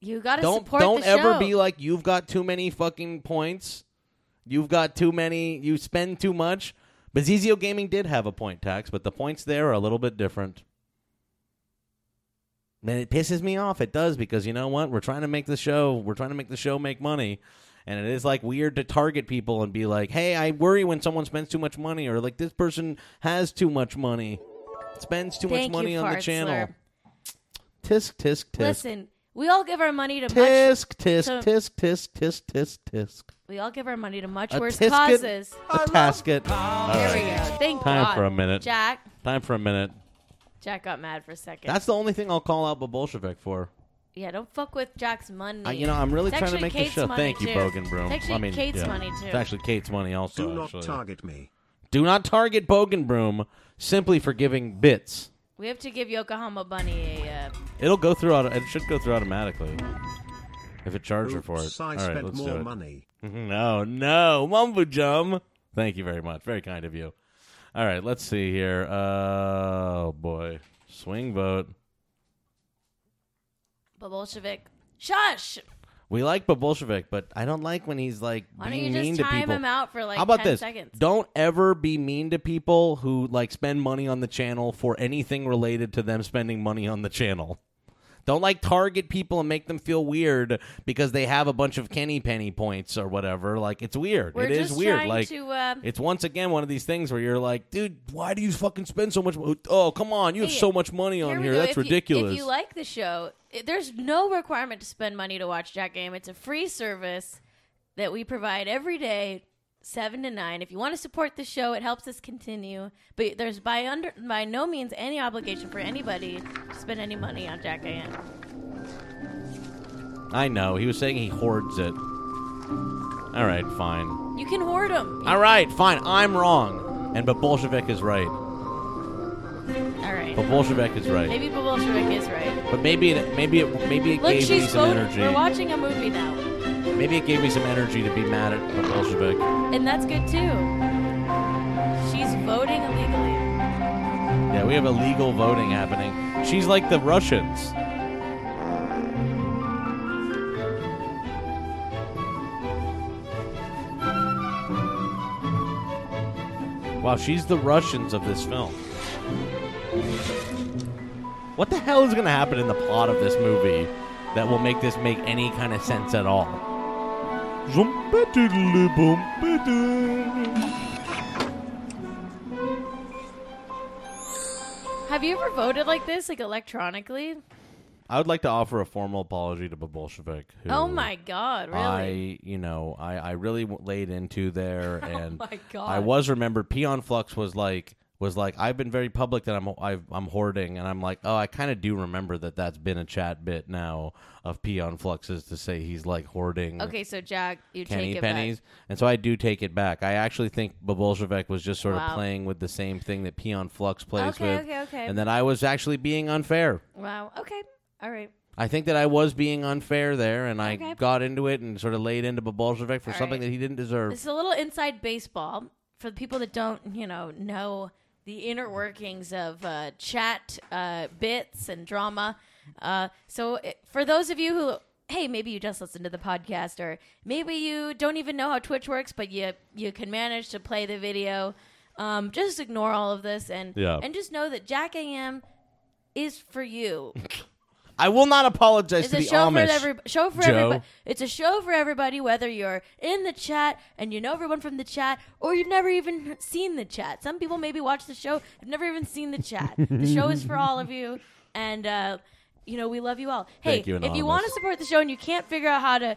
You got to Don't support don't the ever show. be like you've got too many fucking points. You've got too many. You spend too much. Bazizio Gaming did have a point tax, but the points there are a little bit different. And it pisses me off. It does because you know what? We're trying to make the show. We're trying to make the show make money, and it is like weird to target people and be like, "Hey, I worry when someone spends too much money," or like this person has too much money, spends too Thank much money you, on the channel. Tisk tisk tisk. Listen, we all give our money to much. Tisk tisk to- tisk tisk tisk tisk tisk. We all give our money to much A worse tisket, causes. A tasket. There we go. Thank Time God. for a minute. Jack. Time for a minute. Jack got mad for a second. That's the only thing I'll call out a Bolshevik for. yeah, don't fuck with Jack's money. I, you know, I'm really It's trying to actually make Cait's the show. money, Thank you, too. Bogan Broom. It's actually I mean, Cait's yeah. money too. It's actually Cait's money also. Do not actually. target me. Do not target Bogan Broom simply for giving bits. we have to give Yokohama Bunny a. Uh, It'll go through. Auto- it should go through automatically if it charges her for it. Oops, I All right, spent let's more do it. money. No, no, Mumbo Jum. Thank you very much. Very kind of you. All right, let's see here. Oh boy, swing vote. Bolshevik. Shush! We like Bolshevik, but I don't like when he's like Why don't being you mean just to time people. him out for like How about 10 this? seconds? Don't ever be mean to people who like spend money on the channel for anything related to them spending money on the channel. Don't like target people and make them feel weird because they have a bunch of Kenny Penny points or whatever. Like it's weird. We're It is weird. Like to. Uh, it's once again one of these things where you're like, dude, why do you fucking spend so much? mo- Oh, come on, you have Hey, so much money on Here here. That's If you- ridiculous. if you like the show, there's no requirement to spend money to watch Jack Game. It's a free service that we provide every day, seven to nine. If you want to support the show, it helps us continue. But there's by under by no means any obligation for anybody to spend any money on Jack AM. I know. He was saying he hoards it. All right, fine. You can hoard them. All right, fine. I'm wrong, and but Bolshevik is right. All right. But Bolshevik is right. Maybe Bolshevik is right. But maybe it, maybe it, maybe it Look, gave me she's some voting. energy. We're watching a movie now, Maybe it gave me some energy to be mad at a Bolshevik. and that's good too. She's voting illegally. Yeah, we have illegal voting happening. She's like the Russians. Wow, she's the Russians of this film. What the hell is going to happen in the plot of this movie that will make this make any kind of sense at all? Have you ever voted like this, like electronically? I would like to offer a formal apology to the Bolshevik. Who Oh my god, really? I, you know, I, I really w- laid into there, oh and Oh my God. I was remembered. Peon Flux was like, was like, I've been very public that I'm, I've, I'm hoarding, and I'm like, oh, I kind of do remember that that's been a chat bit now of Peon Fluxes to say he's like hoarding. Okay, so Jack, you take it pennies, back. and so I do take it back. I actually think Bolshevik was just sort Wow. of playing with the same thing that Peon Flux plays Okay, with, okay, okay. and that I was actually being unfair. Wow. Okay. All right. I think that I was being unfair there, and I Okay. got into it and sort of laid into Bolshevik for All something right. that he didn't deserve. This is a little inside baseball for the people that don't, you know, know the inner workings of uh, chat uh, bits and drama. Uh, so, it, for those of you who, hey, maybe you just listened to the podcast, or maybe you don't even know how Twitch works, but you you can manage to play the video. Um, just ignore all of this and Yeah. and just know that Jack AM is for you. I will not apologize It's to a the show Amish. for every show for Joe. everybody. It's a show for everybody, whether you're in the chat and you know everyone from the chat, or you've never even seen the chat. Some people maybe watch the show, have never even seen the chat. the show is for all of you, and uh, you know we love you all. Hey, Thank you, if you want to support the show and you can't figure out how to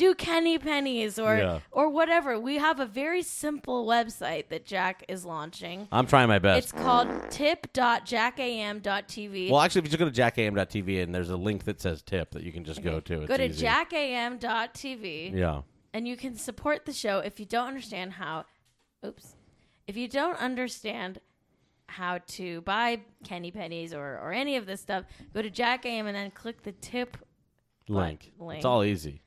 do Kenny pennies or Yeah. or whatever, we have a very simple website that Jack is launching. I'm trying my best. It's called tip.jackam.tv. well, actually, if you just go to jackam.tv and there's a link that says tip that you can just go to. It's Go to easy. jackam.tv. Yeah. and you can support the show if you don't understand how oops if you don't understand how to buy kenny pennies or, or any of this stuff go to jack am and then click the tip Link. link. It's all easy.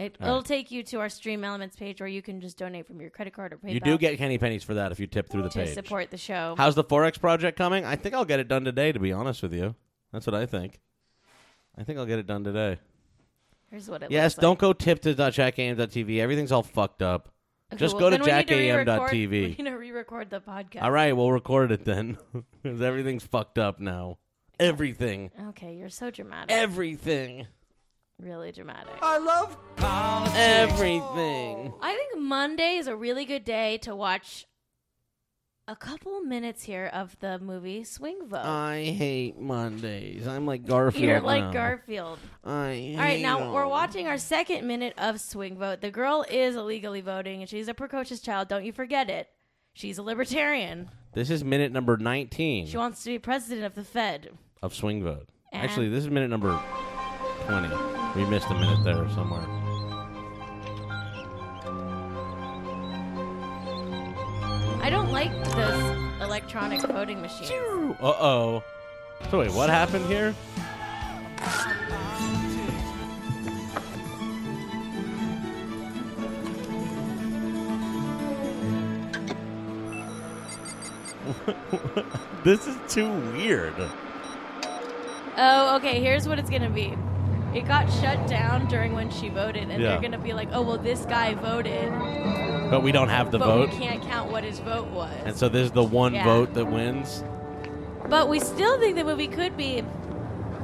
It, it'll right. take you to our Stream Elements page where you can just donate from your credit card or PayPal You do get Kenny Pennies for that if you tip through the to page. support the show. How's the Forex project coming? I think I'll get it done today, to be honest with you. That's what I think. I think I'll get it done today. Here's what it Yes, looks like. Yes, don't go tip to jackam.tv. Everything's all fucked up. Okay, just well, go to then we need re-record- jackam.tv. We need to re-record the podcast. All right, we'll record it then. Because everything's fucked up now. Everything. Okay, you're so dramatic. Everything. Really dramatic. I love politics. everything. I think Monday is a really good day to watch a couple minutes here of the movie Swing Vote. I hate Mondays. I'm like Garfield. You're like now. Garfield. I hate All right, now we're watching our second minute of Swing Vote. The girl is illegally voting, and she's a precocious child. Don't you forget it. She's a libertarian. This is minute number 19 She wants to be president of the Fed. of Swing Vote. And- Actually, this is minute number 20. We missed a minute there somewhere. I don't like this electronic voting machine. Uh oh. So, wait, what happened here? this is too weird. Oh, okay. Here's what it's gonna be. It got shut down during when she voted, and Yeah. they're gonna be like, "Oh, well, this guy voted, But we don't have the but vote. we can't count what his vote was." And so this is the one Yeah. vote that wins. But we still think the movie could be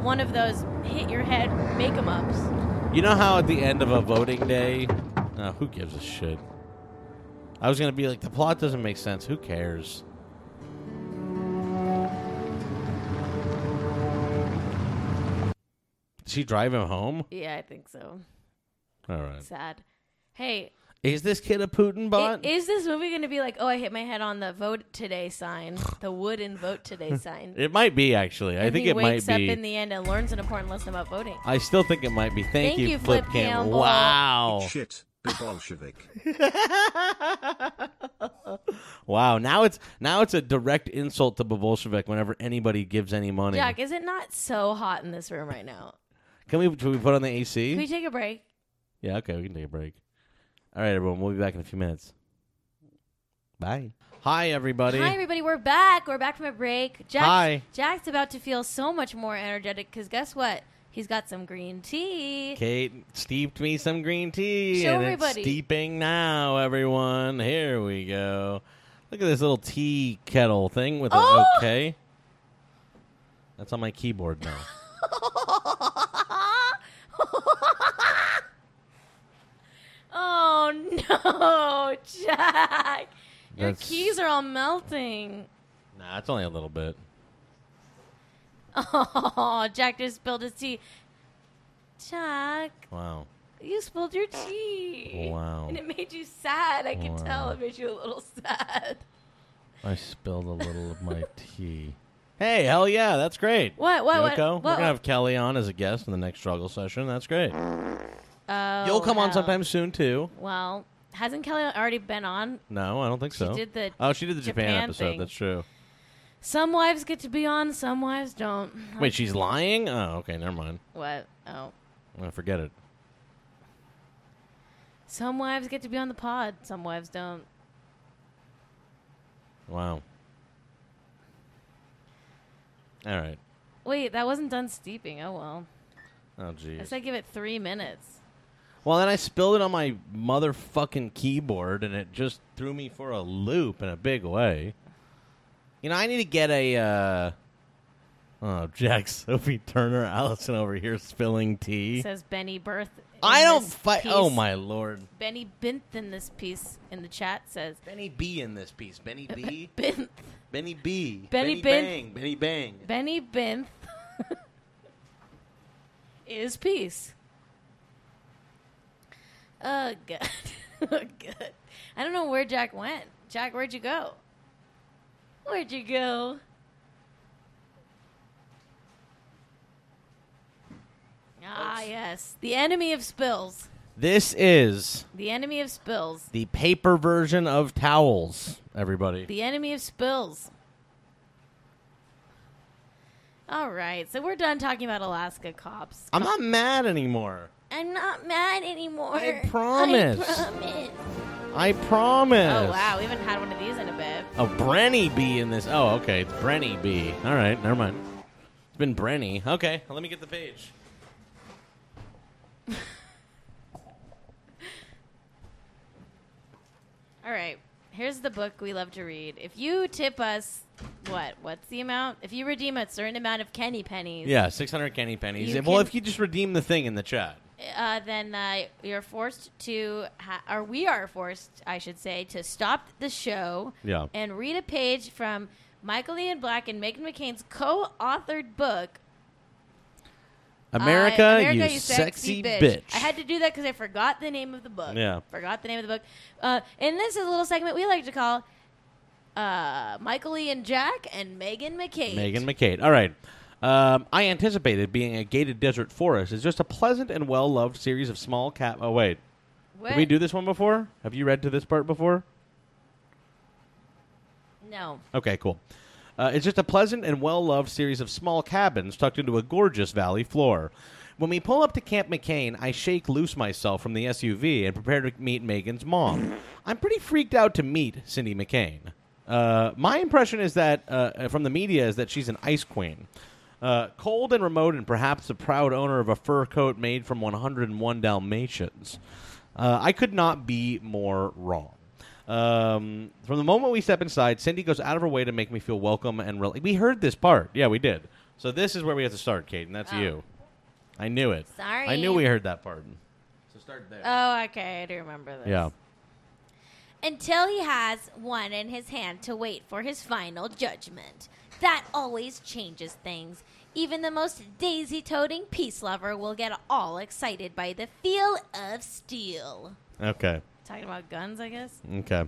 one of those hit your head make 'em ups. You know how at the end of a voting day, uh, who gives a shit? I was gonna be like, the plot doesn't make sense. Who cares? She drive him home? Yeah, I think so. All right. Sad. Hey, Is this kid a Putin i- bot? is this movie going to be like, oh, I hit my head on the vote today sign, the wooden vote today sign? it might be actually. I and think he it might wakes up be. in the end and learns an important lesson about voting. I still think it might be. Thank, Thank you, you, Flip Campbell. Wow. Shit, the Bolshevik. Wow. Now it's now it's a direct insult to the Bolshevik whenever anybody gives any money. Jack, is it not so hot in this room right now? Can we can we put on the AC? Can we take a break? Yeah, okay, we can take a break. All right, everyone, we'll be back in a few minutes. Bye. Hi, everybody. Hi, everybody. We're back. We're back from a break. Jack, Hi. Jack's about to feel so much more energetic because guess what? He's got some green tea. Cait steeped me some green tea, Show and everybody. it's steeping now, everyone. Here we go. Look at this little tea kettle thing with Oh! an okay. That's on my keyboard now. no, Jack! Your That's- keys are all melting. nah, it's only a little bit. Oh, Jack just spilled his tea. Jack, Wow. you spilled your tea. Wow. And it made you sad. I can Wow. tell it made you a little sad. I spilled a little of my tea. Hey, hell yeah, that's great. What? What? What? Yoko, what? we're gonna have Kelly on as a guest in the next struggle session. That's great. Oh, You'll come on sometime soon too. Well, hasn't Kelly already been on? No, I don't think so. She did the oh, she did the Japan, Japan episode. thing. That's true. Some wives get to be on, some wives don't. Wait, she's lying? Oh, okay, never mind. What? Oh. Oh, forget it. Some wives get to be on the pod, some wives don't. Wow. All right. Wait, that wasn't done steeping. Oh well. Oh, geez. I said give it three minutes. Well, then I spilled it on my motherfucking keyboard, and it just threw me for a loop in a big way. You know, I need to get a. Uh... Oh, Jack, Sophie Turner, Allison over here spilling tea. Says Benny Birth. in I don't fight. Oh my lord. Benny Binth in this piece in the chat says Benny B in this piece. Benny B. Binth. Benny B. Benny Benny Bin- Bang. Benny Bang. Benny Binth is peace. Oh good. oh good. I don't know where Jack went. Jack, where'd you go? Where'd you go? Ah, yes. The enemy of spills. This is The enemy of spills. the paper version of towels, everybody. The enemy of spills. All right, so we're done talking about Alaska cops. I'm not mad anymore. I'm not mad anymore. I promise. I promise. I promise. Oh wow, we haven't had one of these in a bit. Oh, Brenny B in this. Oh, okay. It's Brenny B. All right, never mind. It's been Brenny. Okay, let me get the page. All right. Here's the book we love to read. If you tip us, what? What's the amount? If you redeem a certain amount of Kenny pennies, Yeah, 600 Kenny pennies. You well, can- if you just redeem the thing in the chat. Uh, then uh, you're forced to, ha- or we are forced, I should say, to stop the show Yeah. and read a page from Michael Ian Black and Meghan McCain's co-authored book. America, uh, America, you, sexy, bitch. bitch. I had to do that because I forgot the name of the book. Yeah. forgot the name of the book. Uh, and this is a little segment we like to call uh, Michael Ian Jack and Meghan McCain. Meghan McCain. All right. Um, I anticipated being a gated desert forest is just a pleasant and well loved series of small cat. Oh, wait. What? Did we do this one before? Have you read to this part before? No. Okay, cool. Uh, it's just a pleasant and well loved series of small cabins tucked into a gorgeous valley floor. When we pull up to Camp McCain, I shake loose myself from the SUV and prepare to meet Meghan's mom. I'm pretty freaked out to meet Cindy McCain. Uh, my impression is that uh, from the media is that she's an ice queen. Uh, cold and remote, and perhaps the proud owner of a fur coat made from 101 Dalmatians. Uh, I could not be more wrong. Um, from the moment we step inside, Cindy goes out of her way to make me feel welcome and rel- we heard this part. Yeah, we did. So this is where we have to start, Cait, and that's Oh. you. I knew it. Sorry. I knew we heard that part. So start there. Oh, okay. I do remember this. yeah. Until he has one in his hand to wait for his final judgment. That always changes things. Even the most daisy toting peace lover will get all excited by the feel of steel. Okay. Talking about guns, I guess? Okay.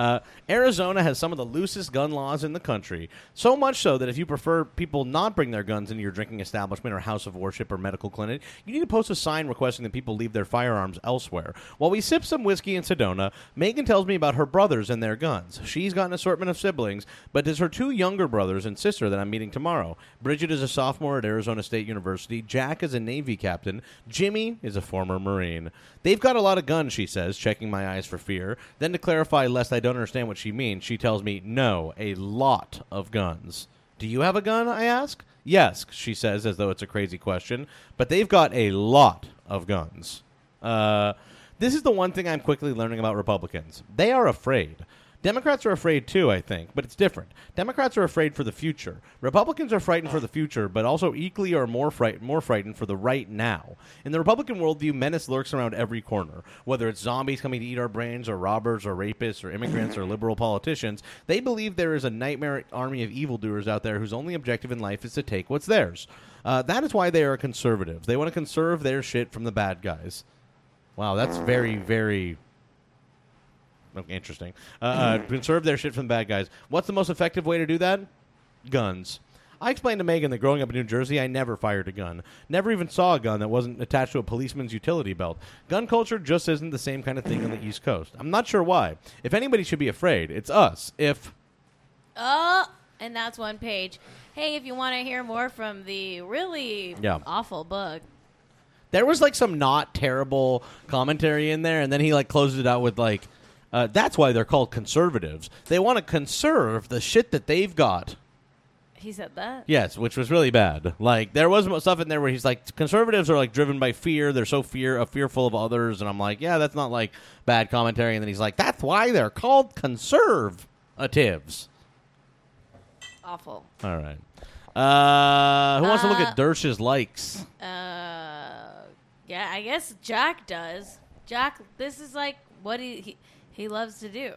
Uh, Arizona has some of the loosest gun laws in the country. So much so that if you prefer people not bring their guns into your drinking establishment or house of worship or medical clinic, you need to post a sign requesting that people leave their firearms elsewhere. While we sip some whiskey in Sedona, Meghan tells me about her brothers and their guns. She's got an assortment of siblings, but it's her two younger brothers and sister that I'm meeting tomorrow. Bridget is a sophomore at Arizona State University. Jack is a Navy captain. Jimmy is a former Marine. They've got a lot of guns, she says, checking my eyes for fear. Then to clarify, lest I don't understand what she means, she tells me, no, a lot of guns. Do you have a gun? I ask. Yes, she says, as though it's a crazy question. But they've got a lot of guns. Uh, this is the one thing I'm quickly learning about Republicans. They are afraid. Democrats are afraid too, I think, but it's different. Democrats are afraid for the future. Republicans are frightened for the future, but also equally or more fright- more frightened for the right now. In the Republican worldview, menace lurks around every corner. Whether it's zombies coming to eat our brains, or robbers, or rapists, or immigrants, or liberal politicians, they believe there is a nightmare army of evildoers out there whose only objective in life is to take what's theirs. Uh, that is why they are conservatives. They want to conserve their shit from the bad guys. Wow, that's very, very interesting. Uh, uh, conserve their shit from the bad guys. What's the most effective way to do that? Guns. I explained to Meghan that growing up in New Jersey, I never fired a gun. Never even saw a gun that wasn't attached to a policeman's utility belt. Gun culture just isn't the same kind of thing on the East Coast. I'm not sure why. If anybody should be afraid, it's us. If Oh, and that's one page. Hey, if you want to hear more from the really Yeah. awful book, there was like some not terrible commentary in there, and then he like closed it out with like, uh, "That's why they're called conservatives. They want to conserve the shit that they've got." he said that. Yes, which was really bad. Like there was stuff in there where he's like, conservatives are like driven by fear. They're so fear uh, fearful of others, and I'm like, yeah, that's not like bad commentary. And then he's like, that's why they're called conservatives. Awful. All right. Uh, who wants to look Uh, at Dersh's likes? Uh, yeah, I guess Jack does. Jack, this is like what he he, he loves to do.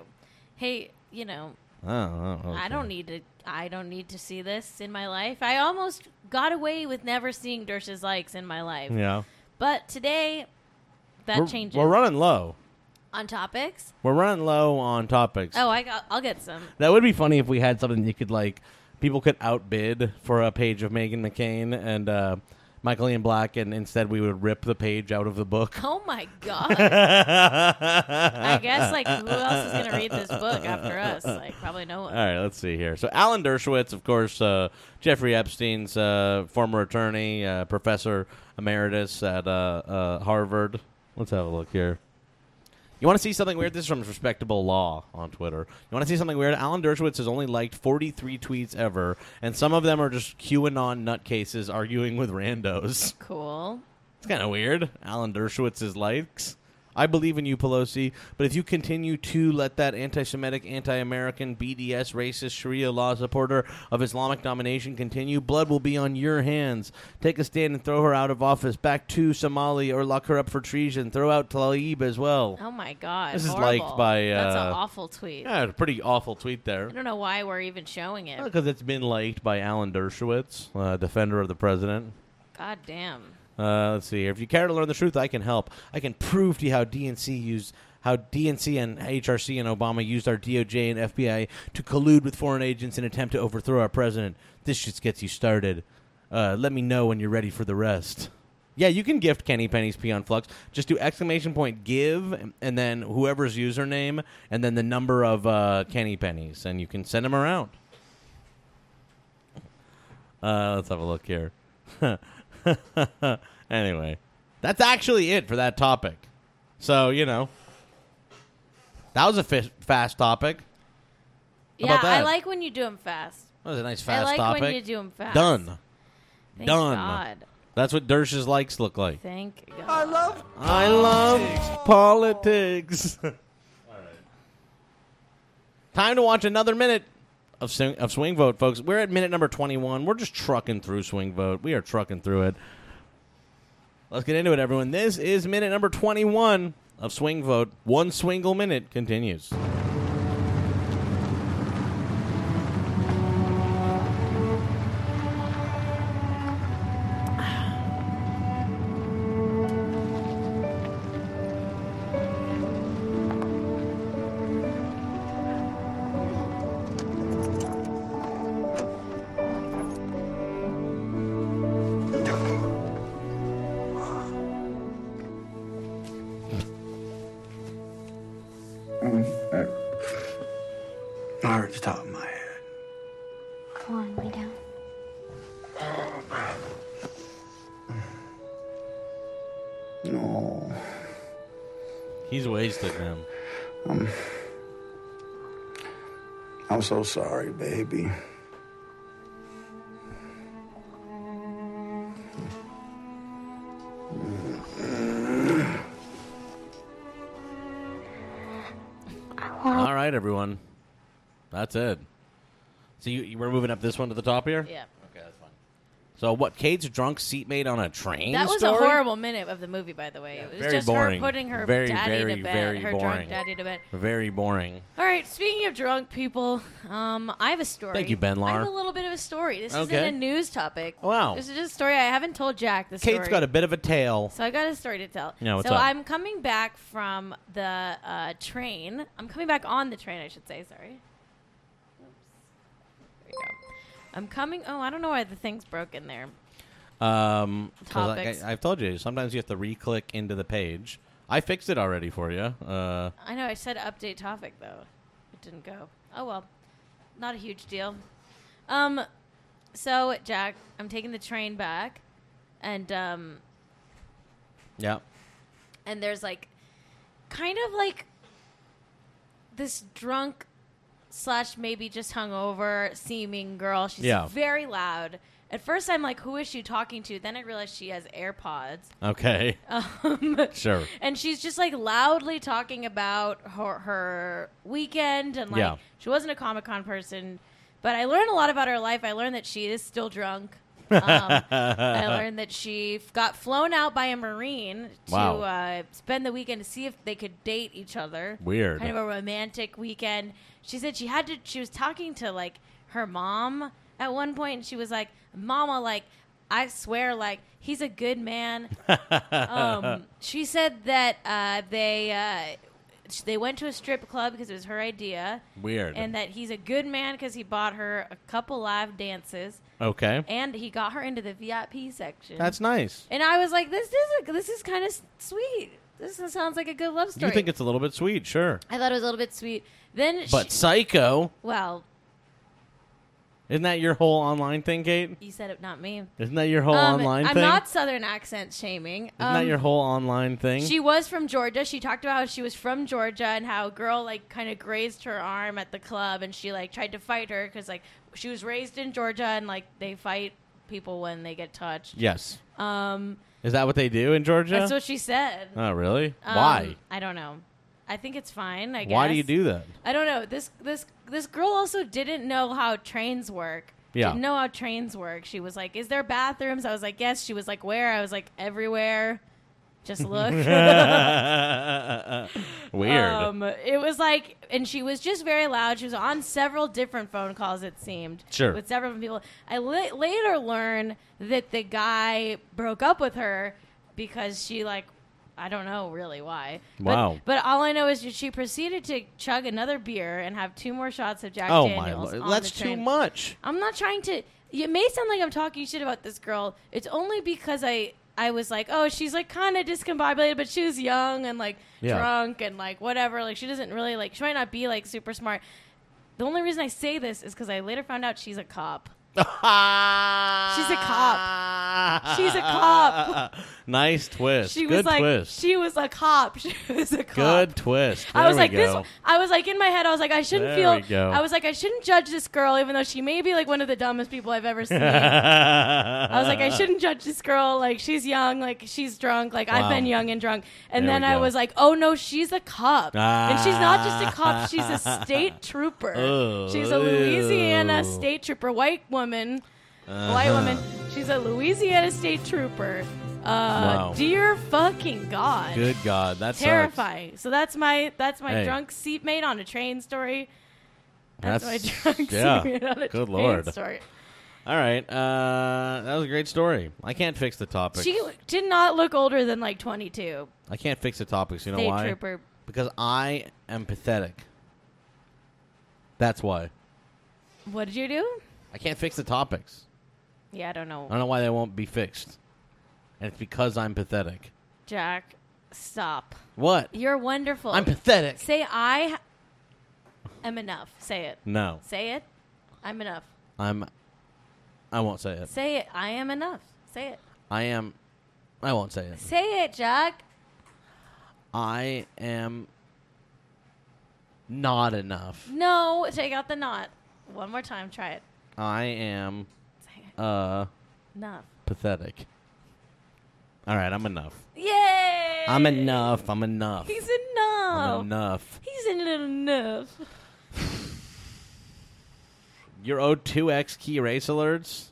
Hey, you know, Oh, oh, I don't need to. I don't need to see this in my life. I almost got away with never seeing Dersh's likes in my life, Yeah, but today that we're, changes. We're running low. on topics. We're running low on topics. Oh, I got. I'll get some. That would be funny if we had something you could like people could outbid for a page of Meghan McCain and uh, Michael Ian Black, and instead we would rip the page out of the book. Oh my god! I guess like who else is gonna read this book after us? Like probably no one. All right, let's see here. So Alan Dershowitz, of course, uh, Jeffrey Epstein's uh, former attorney, uh, professor emeritus at uh, uh, Harvard. Let's have a look here. You want to see something weird? This is from Respectable Law on Twitter. You want to see something weird? Alan Dershowitz has only liked 43 tweets ever, and some of them are just QAnon nutcases arguing with randos. Cool. It's kind of weird. Alan Dershowitz's likes. I believe in you, Pelosi, but if you continue to let that anti Semitic, anti American, BDS, racist, Sharia law supporter of Islamic domination continue, blood will be on your hands. Take a stand and throw her out of office, back to Somalia, or lock her up for treason. Throw out Tlaib as well. Oh my god. This is liked by, That's an uh, awful tweet. Yeah, a pretty awful tweet there. I don't know why we're even showing it. Because it's been liked by Alan Dershowitz, uh, defender of the president. God damn. Uh, let's see. here. If you care to learn the truth, I can help. I can prove to you how DNC used how DNC and HRC and Obama used our DOJ and FBI to collude with foreign agents in attempt to overthrow our president. This just gets you started. Uh, let me know when you're ready for the rest. Yeah, you can gift Kenny Penny's Peon Flux. Just do exclamation point give and then whoever's username and then the number of uh, Kenny Pennies, and you can send them around. Uh, let's have a look here. anyway, that's actually it for that topic. So you know, that was a fi- fast topic. How yeah, about I like when you do them fast. That was a nice I fast like topic. when you do them fast. Done. Thank Done. God. That's what Dersh's likes look like. Thank God. I love. I love politics. All right. Time to watch another minute of swing, of swing vote, folks. We're at minute number twenty-one. We're just trucking through swing vote. We are trucking through it. Let's get into it, everyone. This is minute number twenty-one of swing vote. One swingle minute continues. Mm-hmm. I heard the top of my head. Come on, lay down. No. He's wasted, man. Um, I'm so sorry, baby. Everyone. That's it. So you, you we're moving up this one to the top here. Yeah. Okay, that's fine. So what? Cait's drunk seatmate on a train. That was story? a horrible minute of the movie, by the way. it was very just boring. her putting her Very, daddy very, to bed, very her boring. drunk daddy to bed. Very boring. All right, speaking of drunk people, um, I have a story. Thank you, Ben I have a little bit of a story. This Okay. isn't a news topic. Wow. This is just a story I haven't told Jack. The Cait's story. got a bit of a tale. So I got a story to tell. Yeah, what's so up? I'm coming back from the uh, train. I'm coming back on the train, I should say. Sorry. Oops. There we go. I'm coming. Oh, I don't know why the thing's broken there. Um, 'cause like Topics. I, have told you, sometimes you have to re-click into the page. I fixed it already for you. Uh, I know I said update topic though. It didn't go. Oh well. Not a huge deal. Um so Jack, I'm taking the train back and um yeah. and there's like kind of like this drunk slash maybe just hungover seeming girl. She's Yeah. very loud. At first I'm like, who is she talking to? Then I realized she has AirPods. Okay. Um, Sure. and she's just like loudly talking about her, her weekend and like Yeah. she wasn't a Comic Con person, but I learned a lot about her life. I learned that she is still drunk. Um, I learned that she f- got flown out by a Marine to Wow. uh, spend the weekend to see if they could date each other. Weird. Kind of a romantic weekend. She said she had to, she was talking to like her mom at one point and she was like, Mama, like, I swear, like, he's a good man um, she said that uh, they uh, they went to a strip club because it was her idea, Weird. and that he's a good man because he bought her a couple live dances, okay. and he got her into the VIP section. That's nice. and I was like, this is a, this is kind of sweet. This is- sounds like a good love story. You think it's a little bit sweet, sure. I thought it was a little bit sweet. Then, But she, Psycho, well, isn't that your whole online thing, Cait? you said it, not me. Isn't that your whole Um, online I'm thing? not Southern accent shaming. Isn't that Um, your whole online thing? She was from Georgia. She talked about how she was from Georgia and how a girl like kind of grazed her arm at the club, and she like tried to fight her because like she was raised in Georgia and like they fight people when they get touched. yes. Um, Is that what they do in Georgia? that's what she said. oh, really? Um, Why? I don't know. I think it's fine. I guess. Why do you do that? I don't know. This this this girl also didn't know how trains work. Yeah. Didn't know how trains work. She was like, "Is there bathrooms?" I was like, "Yes." She was like, "Where?" I was like, "Everywhere." Just look. Weird. Um, it was like, and she was just very loud. She was on several different phone calls. It seemed, Sure. with several people. I la- later learned that the guy broke up with her because she like, I don't know really why. But- Wow. But, all I know is she proceeded to chug another beer and have two more shots of Jack oh my Daniels. lord, that's too much. I'm not trying to. It may sound like I'm talking shit about this girl. It's only because I I was like, oh, she's like kind of discombobulated, but she was young and like Yeah. drunk and like whatever. Like she doesn't really like. She might not be like super smart. The only reason I say this is because I later found out she's a cop. She's a cop. She's a cop. nice twist. She Good was like, twist. she was a cop. She was a cop. Good twist. I was we like go. this. I was like in my head. I was like I shouldn't There we feel. go. I was like I shouldn't judge this girl, even though she may be like one of the dumbest people I've ever seen. I was like, I shouldn't judge this girl. Like, she's young. Like, she's drunk. Like, I've been young and drunk. And There then I go. was like, oh no, she's a cop. And she's not just a cop, she's a state trooper. Oh, she's a Louisiana ew. state trooper. White woman. Uh-huh. White woman. She's a Louisiana state trooper. Uh, Wow. Dear fucking God. Good God, that's Terrifying. So that's my that's my Hey. drunk seatmate on a train story. That's, That's- my drunk yeah. seatmate on a Good train Lord. story. All right, uh, that was a great story. I can't fix the topic. She did not look older than like 22. I can't fix the topics. You know State why? trooper. Because I am pathetic. That's why. What did you do? I can't fix the topics. Yeah, I don't know. I don't know why they won't be fixed. And it's because I'm pathetic. Jack, stop. What? You're wonderful. I'm pathetic. Say I am enough. Say it. No, Say it. I'm enough. I'm. I won't say it. Say it. I am enough. Say it. I am. I won't say it. Say it, Jack. I am not enough. No, take out the knot. One more time. Try it. I am uh Enough. pathetic. All right, I'm enough. Yay! I'm enough. I'm enough. He's I'm enough. enough. He's in enough. Your O2X key race alerts.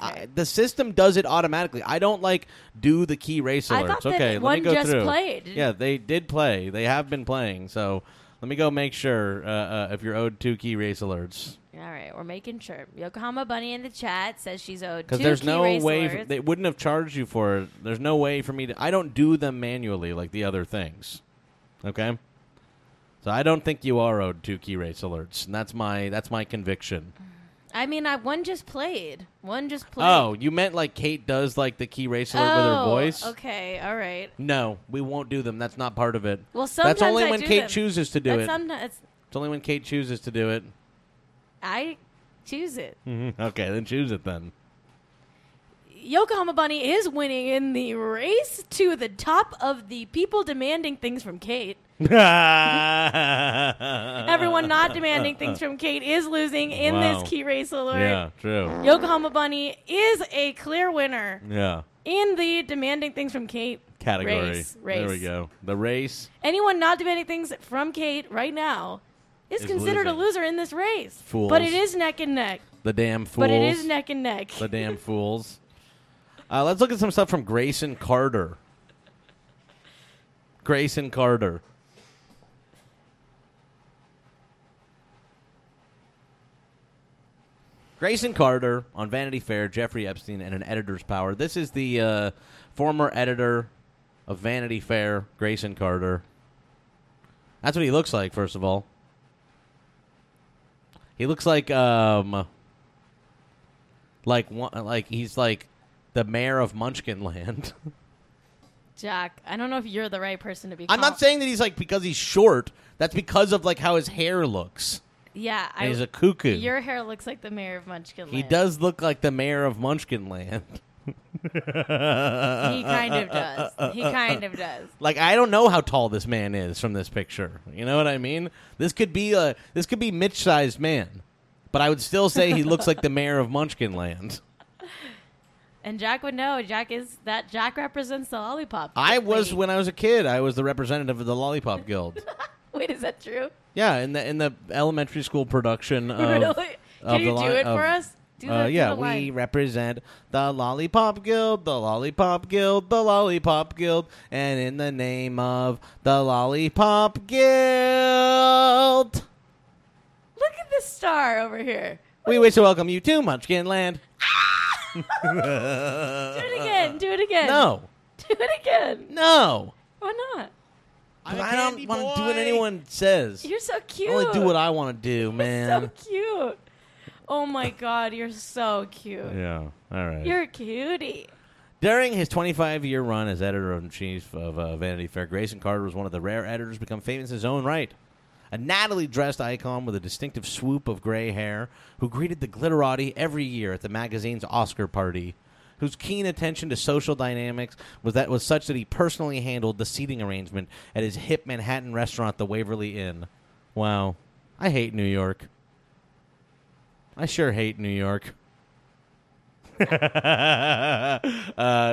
I, the system does it automatically. I don't like do the key erase I alerts. okay, let one me go just through. played. Yeah, they did play. They have been playing. So let me go make sure uh, uh, if you're owed two key race alerts. All right, we're making sure. Yokohama Bunny in the chat says she's owed Because there's no way alerts. they wouldn't have charged you for it. There's no way for me to. I don't do them manually like the other things. Okay. So I don't think you are owed two key race alerts, and that's my that's my conviction. I mean, I one just played. One just played. Oh, you meant like Cait does like the key race alert with her Oh, voice? Okay, all right. No, we won't do them. That's not part of it. Well, sometimes That's only I when Cait them. chooses to do That's it. Sometimes It's only when Cait chooses to do it. I choose it. okay, then choose it then. Yokohama Bunny is winning in the race to the top of the people demanding things from Cait. Everyone not demanding things from Cait is losing in Wow. this key race alert. Yeah, true. Yokohama Bunny is a clear winner Yeah. in the demanding things from Cait Category. race. race. There we go. The race. Anyone not demanding things from Cait right now is, Is considered losing. a loser in this race. Fools. But it is neck and neck. The damn fools. But it is neck and neck. The damn fools. Uh, let's look at some stuff from Grayson Carter. Grayson Carter. Grayson Carter on Vanity Fair, Jeffrey Epstein, and an editor's power. This is the uh, former editor of Vanity Fair, Grayson Carter. That's what he looks like. First of all, he looks like um, like one, like he's like the mayor of Munchkinland. Jack, I don't know if you're the right person to be. I'm not saying that he's like because he's short. That's because of like how his hair looks. Yeah, And I, he's a cuckoo. Your hair looks like the mayor of Munchkin. he does look like the mayor of Munchkinland. He kind of does. He kind of does. Like I don't know how tall this man is from this picture. You know what I mean? This could be a this could be Mitch-sized man, but I would still say he looks like the mayor of Munchkinland. And Jack would know. Jack is that. Jack represents the lollipop. I was when I was a kid. I was the representative of the Lollipop Guild. Wait, is that true? yeah, in the in the elementary school production of really? of Can you the do li- it of- for us? Do Uh, the, do yeah, the we line. represent the Lollipop Guild, the Lollipop Guild, the Lollipop Guild, and in the name of the Lollipop Guild, Look at this star over here. we wish to welcome you to Munchkinland. Do it again. Do it again. No, Do it again. no, Why not? I don't want to do what anyone says. You're so cute. I only do what I want to do, man. You're man. so cute. Oh my god, you're so cute. Yeah, all right. You're a cutie. During his 25 year run as editor in chief of uh, Vanity Fair, Grayson Carter was one of the rare editors to become famous in his own right. A nattily dressed icon with a distinctive swoop of gray hair, who greeted the glitterati every year at the magazine's Oscar party, whose keen attention to social dynamics was that was such that he personally handled the seating arrangement at his hip Manhattan restaurant, the Waverly Inn. Wow, I hate New York. I sure hate New York. uh,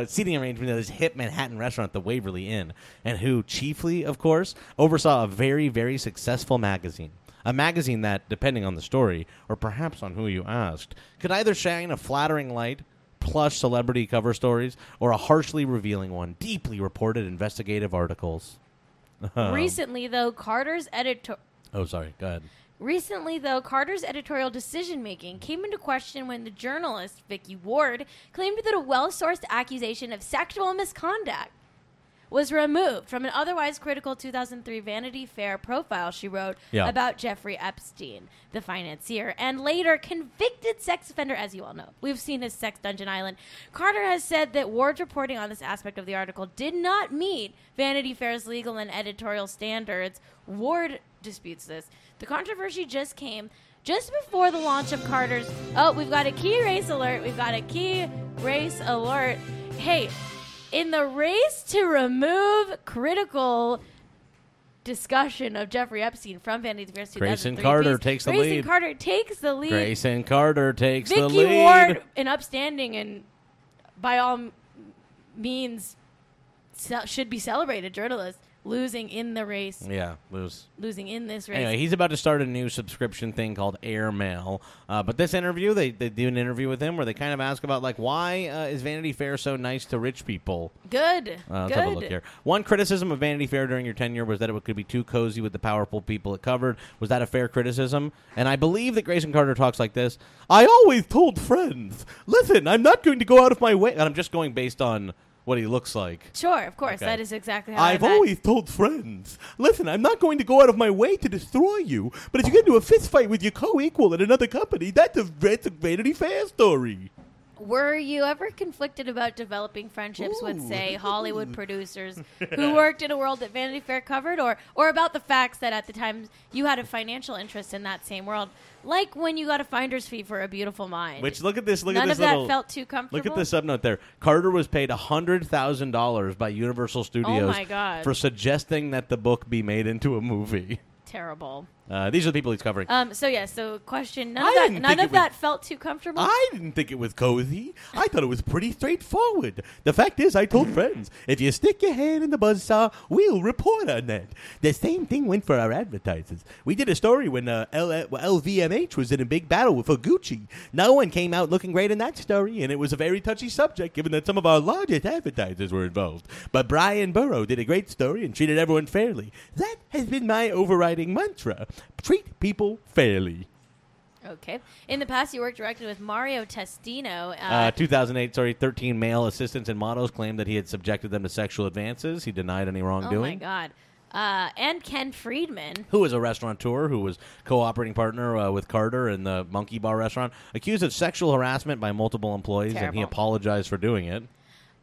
seating arrangement of this hip Manhattan restaurant, the Waverly Inn, and who chiefly, of course, oversaw a very, very successful magazine. A magazine that, depending on the story, or perhaps on who you asked, could either shine a flattering light, plush celebrity cover stories, or a harshly revealing one, deeply reported investigative articles. Recently, though, Carter's editor. Oh, sorry. Go ahead. Recently, though, Carter's editorial decision making came into question when the journalist, Vicky Ward, claimed that a well sourced accusation of sexual misconduct was removed from an otherwise critical 2003 Vanity Fair profile she wrote Yeah. about Jeffrey Epstein, the financier, and later convicted sex offender, as you all know. We've seen his Sex Dungeon Island. Carter has said that Ward's reporting on this aspect of the article did not meet Vanity Fair's legal and editorial standards. Ward disputes this. The controversy just came just before the launch of Carter's. Oh, we've got a key race alert. We've got a key race alert. Hey, in the race to remove critical discussion of Jeffrey Epstein from Vanity Fair's 2003 Grayson Carter piece, takes the Grayson lead. Grayson Carter takes the lead. Grayson Carter takes the lead. Vicky. Ward, an upstanding and by all means should be celebrated journalist, losing in the race, Yeah, lose. losing in this race. Anyway, he's about to start a new subscription thing called Airmail. Uh, but this interview, they, they do an interview with him where they kind of ask about like why uh, is Vanity Fair so nice to rich people? Good. Uh, let's Good. have a look here. One criticism of Vanity Fair during your tenure was that it could be too cozy with the powerful people it covered. Was that a fair criticism? And I believe that Grayson Carter talks like this. I always told friends, listen, I'm not going to go out of my way. And I'm just going based on what he looks like. Sure, of course. Okay. That is exactly how I've always told friends, listen, I'm not going to go out of my way to destroy you, but if you get into a fist fight with your co-equal at another company, that's a, that's a Vanity Fair story. Were you ever conflicted about developing friendships with, say, Hollywood producers who worked in a world that Vanity Fair covered, or or about the facts that at the time you had a financial interest in that same world, like when you got a finder's fee for A Beautiful Mind? Which look at this, look None at this of that felt too comfortable. Look at the subnote there. Carter was paid hundred thousand dollars by Universal oh Studios Oh my God. for suggesting that the book be made into a movie. Terrible. Uh, these are the people he's covering. Um. So yeah. So question. None I of that. didn't None think of was- that felt too comfortable. I didn't think it was cozy. I thought it was pretty straightforward. The fact is, I told friends, if you stick your hand in the buzzsaw, we'll report on that. The same thing went for our advertisers. We did a story when uh, L- LVMH was in a big battle with Gucci. No one came out looking great in that story, and it was a very touchy subject given that some of our largest advertisers were involved. But Bryan Burrough did a great story and treated everyone fairly. That has been my overriding mantra. Treat people fairly. okay. In the past, you worked directly with Mario Testino. Uh, Uh, 2008, sorry, 13 male assistants and models claimed that he had subjected them to sexual advances. He denied any wrongdoing. oh my. God. Uh, and Ken Friedman. who is a restaurateur who was co-operating partner uh, with Carter in the Monkey Bar restaurant, accused of sexual harassment by multiple employees, and he apologized for doing it.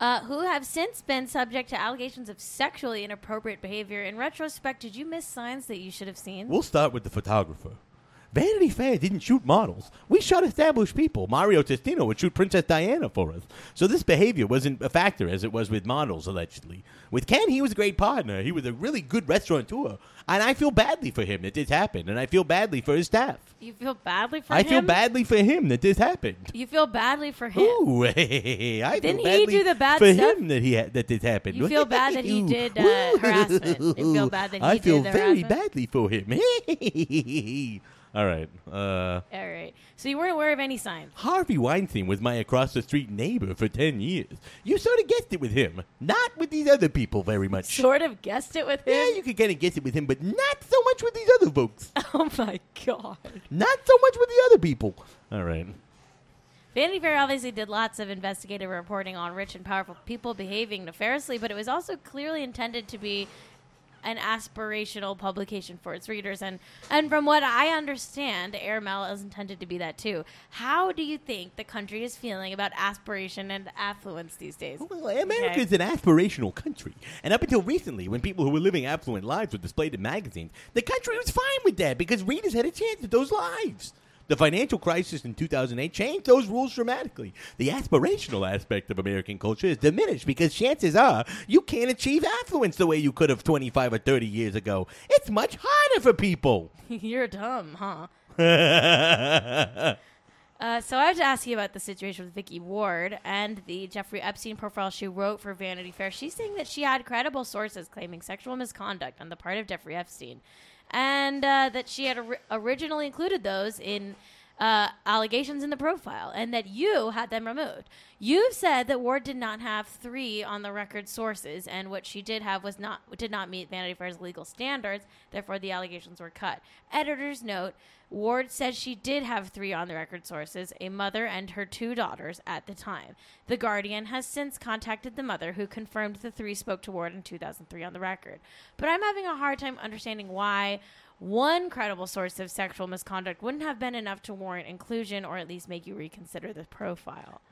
Uh, who have since been subject to allegations of sexually inappropriate behavior. In retrospect, did you miss signs that you should have seen? We'll start with the photographer. Vanity Fair didn't shoot models. We shot established people. Mario Testino would shoot Princess Diana for us. So this behavior wasn't a factor as it was with models, allegedly. With Ken, he was a great partner. He was a really good restaurateur. And I feel badly for him that this happened. And I feel badly for his staff. You feel badly for him I him. feel badly for him that this happened. You feel badly for him. Ooh, I Didn't feel he badly do the bad for stuff? him that he had, that this happened. You feel bad that he did, uh, harassment. You feel bad that he I did feel the very harassment? badly for him. All right. Uh, All right. So you weren't aware of any signs. Harvey Weinstein was my across the street neighbor for 10 years. You sort of guessed it with him. Not with these other people very much. Sort of guessed it with him. Yeah, you could kind of guess it with him, but not so much with these other folks. oh my god. not so much with the other people. All right. Vanity Fair obviously did lots of investigative reporting on rich and powerful people behaving nefariously, but it was also clearly intended to be an aspirational publication for its readers. And, and from what I understand, Airmail is intended to be that too. How do you think the country is feeling about aspiration and affluence these days? Well, America is an aspirational country. And up until recently, when people who were living affluent lives were displayed in magazines, the country was fine with that because readers had a chance at those lives. The financial crisis in 2008 changed those rules dramatically. The aspirational aspect of American culture is diminished because chances are you can't achieve affluence the way you could have 25 or 30 years ago. It's much harder for people. You're dumb, huh? Uh, so I have to ask you about the situation with Vicky Ward and the Jeffrey Epstein profile she wrote for Vanity Fair. She's saying that she had credible sources claiming sexual misconduct on the part of Jeffrey Epstein, and uh, that she had ori- originally included those in uh, allegations in the profile, and that you had them removed. You've said that Ward did not have three on the record sources, and what she did have was not did not meet Vanity Fair's legal standards. Therefore, the allegations were cut. Editor's note: Ward says she did have three on the record sources, a mother and her two daughters at the time. The Guardian has since contacted the mother, who confirmed the three spoke to Ward in 2003 on the record. But I'm having a hard time understanding why one credible source of sexual misconduct wouldn't have been enough to warrant inclusion or at least make you reconsider the profile.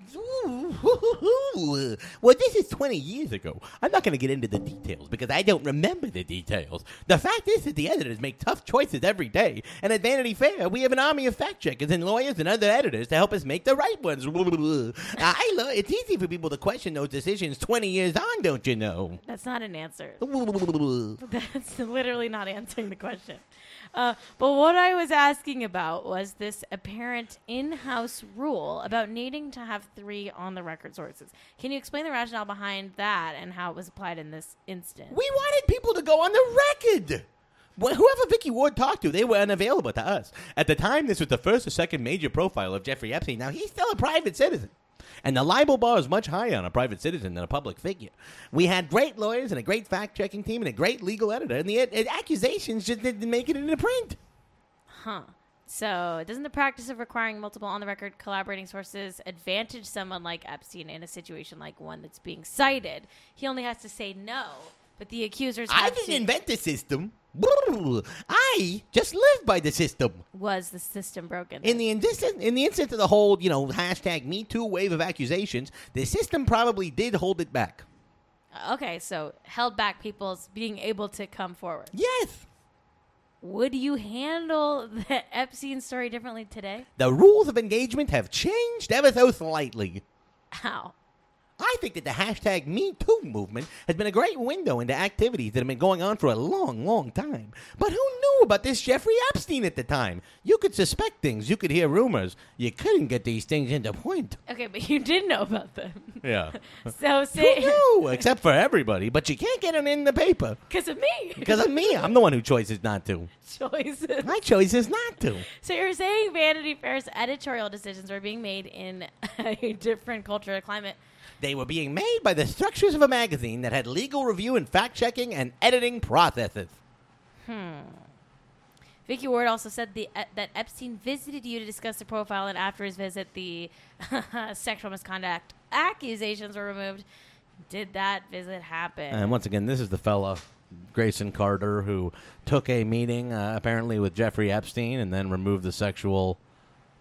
Well, this is 20 years ago. I'm not going to get into the details because I don't remember the details. The fact is that the editors make tough choices every day, and at Vanity Fair, we have an army of fact checkers and lawyers and other editors to help us make the right ones. I love it's easy for people to question those decisions 20 years on, don't you know? That's not an answer. That's literally not answering the question. Uh, but what I was asking about was this apparent in house rule about needing to have three on the record sources. Can you explain the rationale behind that and how it was applied in this instance? We wanted people to go on the record. Wh- Whoever Vicky Ward talked to, they were unavailable to us. At the time, this was the first or second major profile of Jeffrey Epstein. Now, he's still a private citizen. And the libel bar is much higher on a private citizen than a public figure. We had great lawyers and a great fact checking team and a great legal editor, and the uh, accusations just didn't make it into print. Huh. So, doesn't the practice of requiring multiple on the record collaborating sources advantage someone like Epstein in a situation like one that's being cited? He only has to say no, but the accusers I didn't to- invent the system. I just live by the system. was the system broken. In the instance, in the instance of the whole, you know, hashtag Me Too wave of accusations, the system probably did hold it back. Uh, okay, so held back people's being able to come forward. Yes, Would you handle the Epstein story differently today? the rules of engagement have changed ever so slightly. How? I think that the hashtag Me Too movement has been a great window into activities that have been going on for a long, long time. But who knew about this Jeffrey Epstein at the time? You could suspect things, you could hear rumors. You couldn't get these things into point. Okay, but you did know about them. Yeah. So say Who knew? Except for everybody. But you can't get it in the paper. because of me. Because of me. I'm the one who chooses not to. choices. My choice is not to. So you're saying Vanity Fair's editorial decisions were being made in a different cultural climate. They were being made by the structures of a magazine that had legal review and fact checking and editing processes. Hmm. Vicky Ward also said the, uh, that Epstein visited you to discuss the profile, and after his visit, the sexual misconduct accusations were removed. Did that visit happen? And once again, this is the fella Grayson Carter, who took a meeting uh, apparently with Jeffrey Epstein and then removed the sexual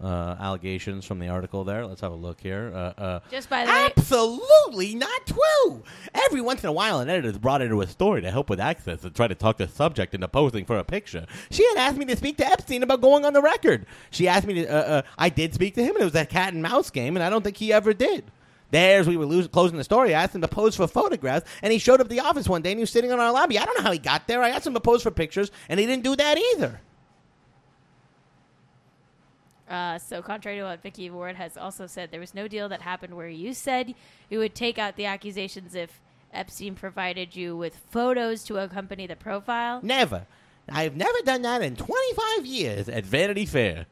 uh, allegations from the article there. Let's have a look here. Uh, uh, Just by the way, Absolutely not true. Every once in a while, an editor's brought into a story to help with access and try to talk the subject into posing for a picture. She had asked me to speak to Epstein about going on the record. She asked me to. Uh, uh, I did speak to him, and it was a cat and mouse game, and I don't think he ever did. There's we were losing, closing the story. I asked him to pose for photographs, and he showed up at the office one day, and he was sitting in our lobby. I don't know how he got there. I asked him to pose for pictures, and he didn't do that either. Uh, so, contrary to what Vicky Ward has also said, there was no deal that happened where you said you would take out the accusations if Epstein provided you with photos to accompany the profile. Never. I've never done that in 25 years at Vanity Fair.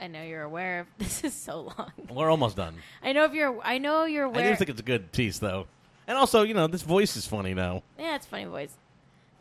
I know you're aware of this is so long. We're almost done. I know if you're. I know you're I aware. do think it's a good piece, though. And also, you know, this voice is funny now. yeah, it's funny voice.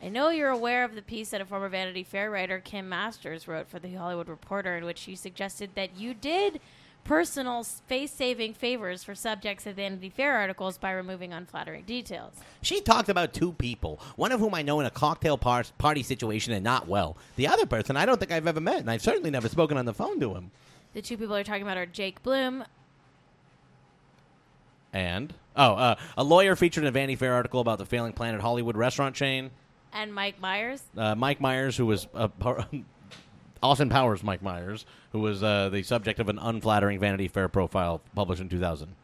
I know you're aware of the piece that a former Vanity Fair writer, Kim Masters, wrote for the Hollywood Reporter, in which she suggested that you did personal face-saving favors for subjects of Vanity Fair articles by removing unflattering details. She talked about two people, one of whom I know in a cocktail par- party situation and not well. The other person I don't think I've ever met, and I've certainly never spoken on the phone to him. The two people are talking about are Jake Bloom, And, oh, uh, a lawyer featured in a Vanity Fair article about the failing Planet Hollywood restaurant chain. And Mike Myers. Uh, Mike Myers, who was uh, par- Austin Powers, Mike Myers, who was uh, the subject of an unflattering Vanity Fair profile published in 2000.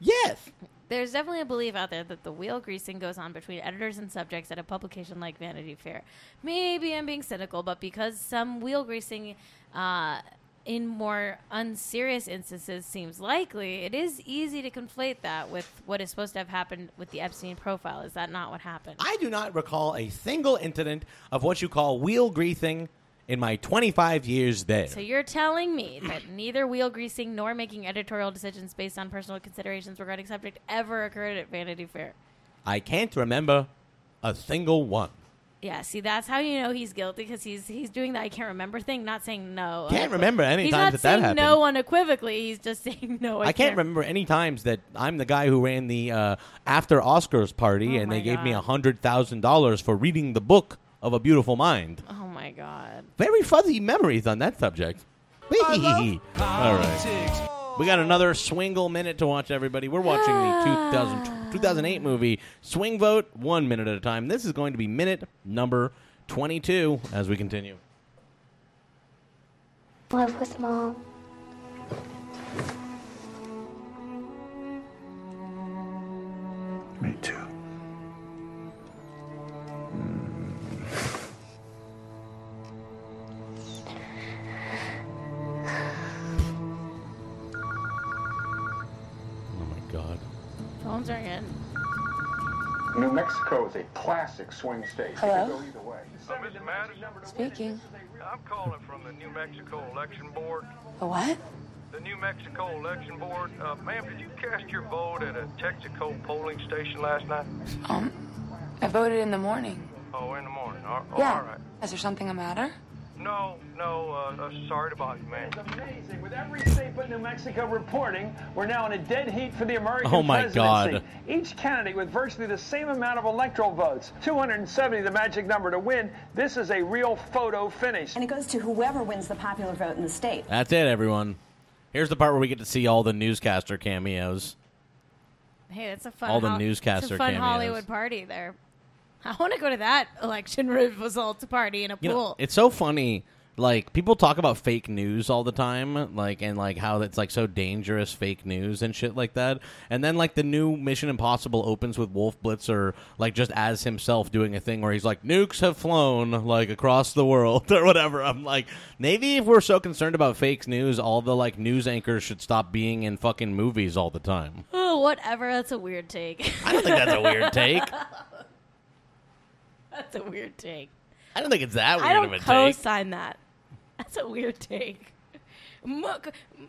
Yes. There's definitely a belief out there that the wheel greasing goes on between editors and subjects at a publication like Vanity Fair. Maybe I'm being cynical, but because some wheel greasing uh, in more unserious instances seems likely, it is easy to conflate that with what is supposed to have happened with the Epstein profile. Is that not what happened? I do not recall a single incident of what you call wheel greasing in my 25 years there. So you're telling me that neither wheel greasing nor making editorial decisions based on personal considerations regarding subject ever occurred at Vanity Fair? I can't remember a single one. Yeah, see, that's how you know he's guilty because he's he's doing the I can't remember thing, not saying no. Can't remember any he's times not that that saying happened. no unequivocally. He's just saying no. I, I can't remember any times that I'm the guy who ran the uh, after Oscars party Oh and my they gave me God. a hundred thousand dollars for reading the book of A Beautiful Mind. Oh my god. Very fuzzy memories on that subject. All right. We got another swingle minute to watch, everybody. We're watching the 2000, 2008 movie Swing Vote, one minute at a time. This is going to be minute number 22 as we continue. Love with mom. Me too. Phones are in. New Mexico is a classic swing state. It Hello? could go either way. Speaking. I'm calling from the New Mexico Election Board. A what? The New Mexico Election Board. Uh, ma'am, did you cast your vote at a Texaco polling station last night? Um, I voted in the morning. Oh, in the morning. Oh, yeah. all right. Is there something the matter? No, no, uh, uh, sorry to bother you, man. It's Amazing. With every state but New Mexico reporting, we're now in a dead heat for the American Oh, my presidency. God. Each candidate with virtually the same amount of electoral votes, 270 the magic number to win. This is a real photo finish. And it goes to whoever wins the popular vote in the state. That's it, everyone. Here's the part where we get to see all the newscaster cameos. Hey, that's a fun. All the Hol- newscaster it's a fun cameos. Hollywood party there. I want to go to that election results party in a You know, pool. it's so funny. Like people talk about fake news all the time, like and like how it's like so dangerous fake news and shit like that. And then like the new Mission Impossible opens with Wolf Blitzer like just as himself doing a thing where he's like nukes have flown like across the world or whatever. I'm like maybe if we're so concerned about fake news, all the like news anchors should stop being in fucking movies all the time. oh, whatever. That's a weird take. I don't think that's a weird take. That's a weird take. I don't think it's that weird I don't of a co-sign that. That's a weird take. Mo-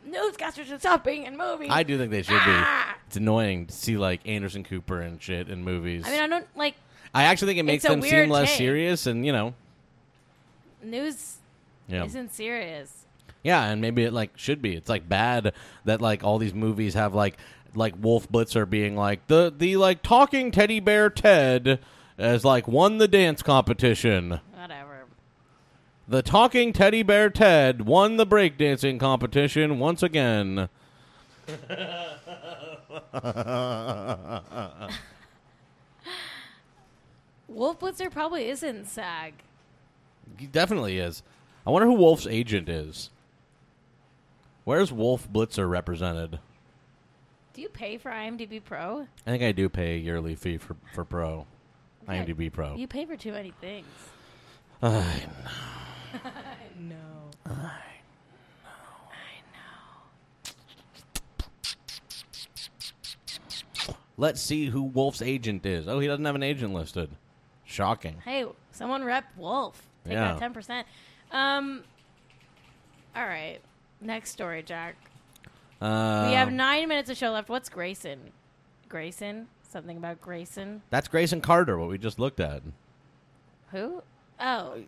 Newscasters should stop being in movies. I do think they should Ah! be. It's annoying to see like Anderson Cooper and shit in movies. I mean, I don't like I actually think it makes It's a them seem weird less take. serious, and you know, news yeah, isn't serious. yeah, and maybe it like should be. It's like bad that like all these movies have like like Wolf Blitzer being like the the like talking teddy bear Ted has like won the dance competition. Whatever. The talking teddy bear Ted won the breakdancing competition once again. Wolf Blitzer probably isn't SAG. He definitely is. I wonder who Wolf's agent is. Where's Wolf Blitzer represented? Do you pay for IMDb Pro? I think I do pay a yearly fee for for Pro, Yeah, IMDb Pro. You pay for too many things. I know. no. I know. I know. Let's see who Wolf's agent is. Oh, he doesn't have an agent listed. Shocking. Hey, someone rep Wolf. Take Yeah. that ten percent. Um. All right. Next story, Jack. Uh, we have nine minutes of show left. What's Grayson? Grayson? Something about Grayson? That's Grayson Carter, what we just looked at. Who? Oh.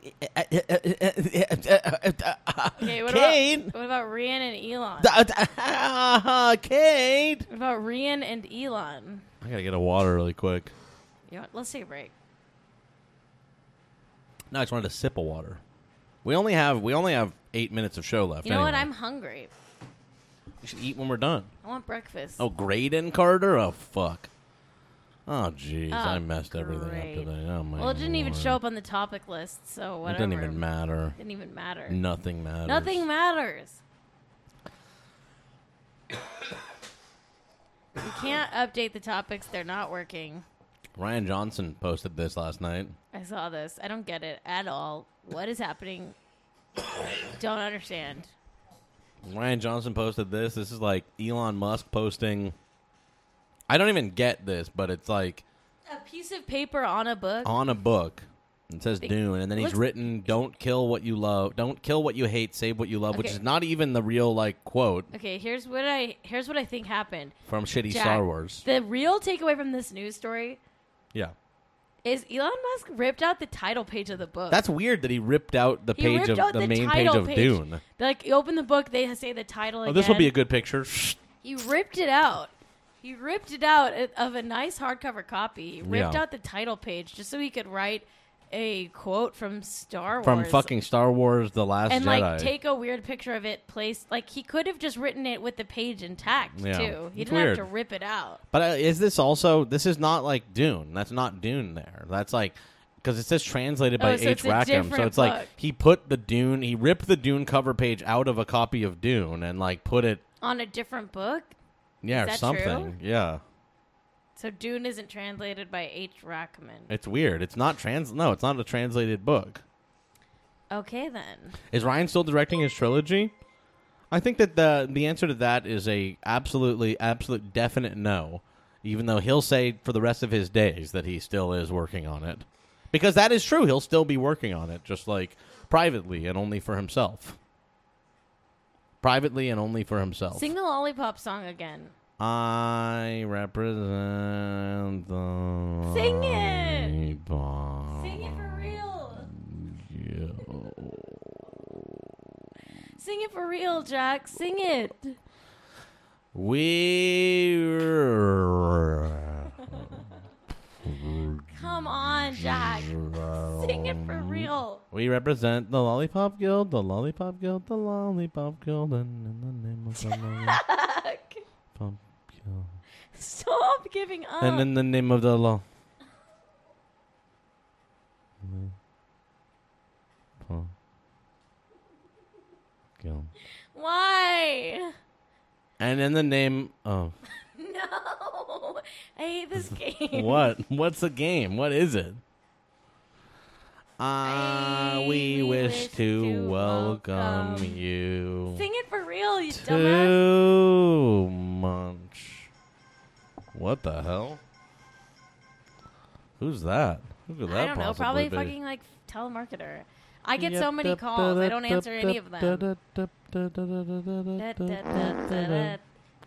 Okay. What about what about Rian and Elon? Uh, Cait. What about Rian and Elon? I gotta get a water really quick. You know? Let's take a break. No, I just wanted a sip of water. We only have we only have eight minutes of show left. You know what? I'm hungry. We should eat when we're done. I want breakfast. Oh, Graydon Carter? Oh, fuck. Oh, jeez. Oh, I messed everything great. up today. Oh, my well, it didn't even lord. show up on the topic list, so whatever. It whatever. didn't even matter. Didn't even matter. Nothing matters. Nothing matters. you can't update the topics; they're not working. Rian Johnson posted this last night. I saw this. I don't get it at all. What is happening? don't understand. Rian Johnson posted this. This is like Elon Musk posting. I don't even get this, but it's like A piece of paper on a book. on a book. It says Dune, and then he's written, "Don't kill what you love. Don't kill what you hate. Save what you love," which Okay. is not even the real like quote Okay, here's what I here's what I think happened. from shitty Jack, Star Wars. The real takeaway from this news story Yeah, is Elon Musk ripped out the title page of the book. that's weird that he ripped out the He page ripped of out the, the main page title of. Dune. like you open the book, they say the title. Oh, this will be a good picture. He ripped it out. He ripped it out of a nice hardcover copy. He ripped Yeah. out the title page just so he could write a quote from Star Wars. From fucking Star Wars: The Last and Jedi. like take a weird picture of it placed like he could have just written it with the page intact Yeah. too. He It's didn't weird. have to rip it out. But uh, is this also? This is not like Dune. That's not Dune. There. That's like because it says translated by Oh, so H. it's a Rackham. So different it's like he put the Dune. He ripped the Dune cover page out of a copy of Dune and like put it. On a different book? Yeah, Is or that something. Yeah, So Dune isn't translated by H. Rackham. it's weird. It's not trans. No, it's not a translated book. Okay then. Is Rian still directing his trilogy? I think that the the answer to that is a absolutely absolute definite no. Even though he'll say for the rest of his days that he still is working on it. Because that is true, he'll still be working on it just like privately and only for himself. Privately and only for himself. Sing the lollipop song again. I represent the Sing it! lollipop. Sing it for real. Sing it for real, Jack. Sing it. We Come on, Jack. Sing it for real. We represent the Lollipop Guild, the Lollipop Guild, the Lollipop Guild, and in the name of the Lollipop Guild. Stop giving up. And in the name of the law. Why? And in the name of. I hate this game. what? What's the game? What is it? Ah, we, wish, to, welcome, you Sing it for real, you dumbass. to Munch. What the hell? Who's that? Who could that I don't know. Probably possibly be? fucking like telemarketer. I get so many calls. I don't answer any of them.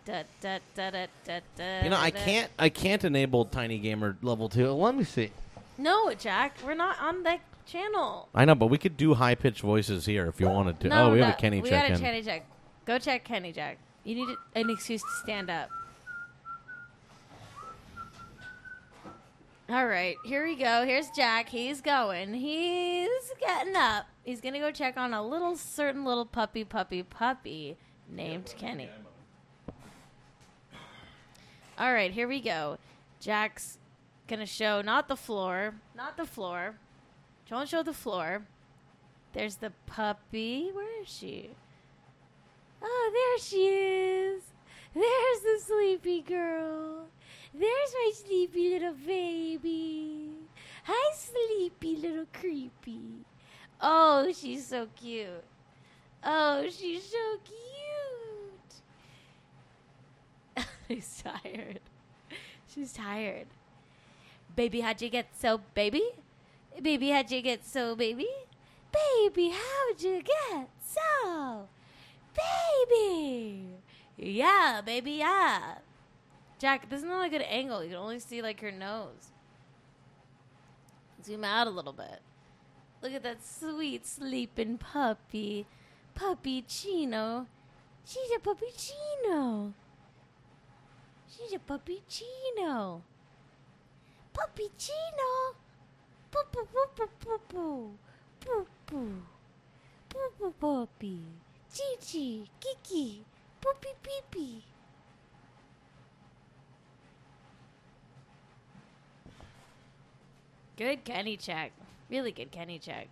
You know, I can't. I can't enable Tiny Gamer level two. Let me see. No, Jack, we're not on that channel. I know, but we could do high pitched voices here if you wanted to. No, oh, we no, have a Kenny we check. We got a Kenny check. Go check Kenny Jack. You need an excuse to stand up. All right, here we go. Here's Jack. He's going. He's getting up. He's gonna go check on a little certain little puppy, puppy, puppy named Kenny. All right, here we go. Jack's gonna show not the floor, not the floor. Don't show the floor. There's the puppy. Where is she? Oh, there she is. There's the sleepy girl. There's my sleepy little baby. Hi, sleepy little creepy. Oh, she's so cute. Oh, she's so cute. She's tired. She's tired. Baby, how'd you get so baby? Baby, how'd you get so baby? Baby, how'd you get so baby? Yeah, baby, yeah. Jack, this is not a good angle. You can only see like her nose. Zoom out a little bit. Look at that sweet sleeping puppy. Puppy Chino. She's a puppy Chino. She's a puppy Chino. Puppy Chino. Poo poo poo poo poo poo. Poo poo. Poo poo puppy. Chi Kiki. Poopy pee pee. Good Kenny check. Really good Kenny check.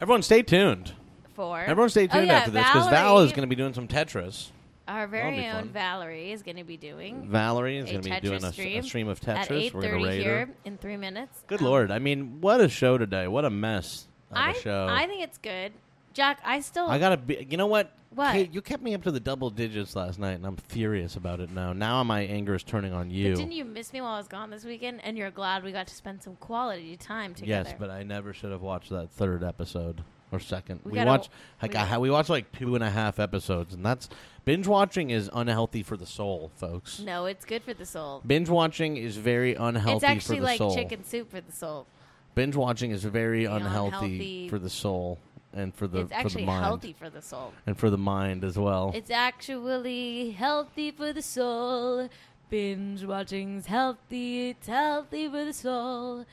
Everyone, stay tuned. For Everyone, stay Oh, tuned yeah, after this because Val Valerie- is going to be doing some Tetris. Our very own. Valerie is going to be doing. Valerie is a gonna be Tetris doing a s- a stream stream of at Tetris. We're gonna 8:30 raid her. here in three minutes. Good um, lord! I mean, what a show today! What a mess of I a show. I think it's good. Jack, I still I gotta be. You know what? What? Cait, you kept me up to the double digits last night, and I'm furious about it now. Now my anger is turning on you. But didn't you miss me while I was gone this weekend? And you're glad we got to spend some quality time together. yes, but I never should have watched that third episode or second. We We, watched like we I, we watched like two and a half episodes, and that's binge watching is unhealthy for the soul, folks. no, it's good for the soul. Binge watching is very unhealthy it's actually like soul. chicken soup for the soul. Binge watching is very unhealthy, unhealthy- for the soul and for the it's for actually the mind healthy for the soul. and for the mind as well. It's actually healthy for the soul. Binge watching's healthy. It's healthy for the soul.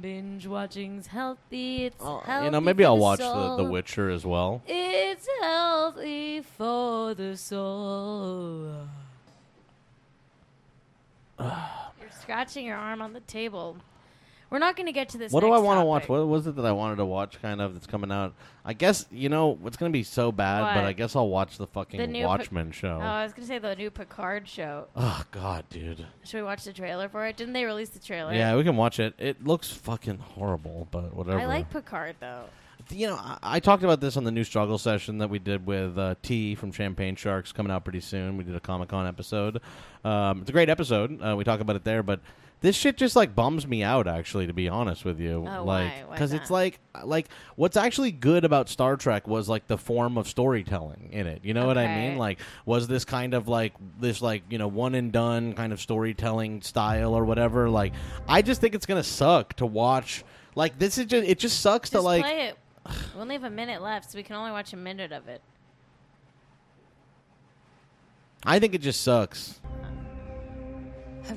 Binge watching's healthy. It's healthy. Uh, you know, maybe for I'll the watch soul. the, the Witcher as well. It's healthy for the soul. You're scratching your arm on the table. We're not going to get to this. What do I want to watch? What was it that I wanted to watch? Kind of that's coming out. I guess you know it's going to be so bad, but I guess I'll watch the fucking The new Watchmen show. Oh, I was going to say the new Picard show. oh God, dude. Should we watch the trailer for it? Didn't they release the trailer? Yeah, we can watch it. It looks fucking horrible, but whatever. I like Picard though. you know, I, I talked about this on the new struggle session that we did with uh, T from Champagne Sharks coming out pretty soon. We did a Comic Con episode. Um, it's a great episode. Uh, we talk about it there, but this shit just like bums me out. Actually, to be honest with you, Oh, like because it's like like what's actually good about Star Trek was like the form of storytelling in it. You know what I mean? Like was this kind of like this like you know one and done kind of storytelling style or whatever. Like I just think it's gonna suck to watch. Like this is just it just sucks to like play it. We only have a minute left, so we can only watch a minute of it. I think it just sucks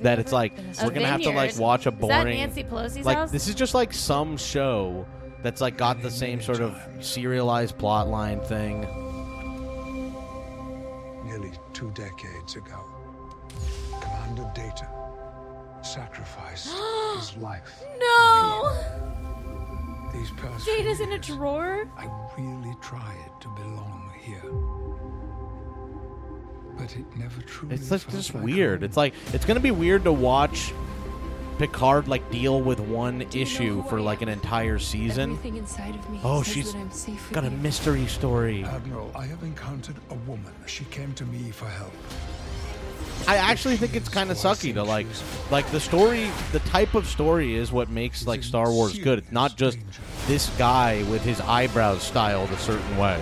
that it's like we're gonna have to like vineyard. watch a Is that boring. Nancy Pelosi's like house? this is just like some show that's like got the same sort of serialized plot line thing. Nearly two decades ago, Commander Data sacrificed his life. No! These past Data's in a years, drawer? I really tried to belong here. But it never truly It's just, just like weird. It's like it's gonna be weird to watch Picard like deal with one issue for like an entire season. Inside of me Oh, says she's that I'm safe got a mystery story. Admiral, I have encountered a woman. She came to me for help. I actually think it's kind of sucky to like, like the story, the type of story is what makes like Star Wars good. It's not just this guy with his eyebrows styled a certain way.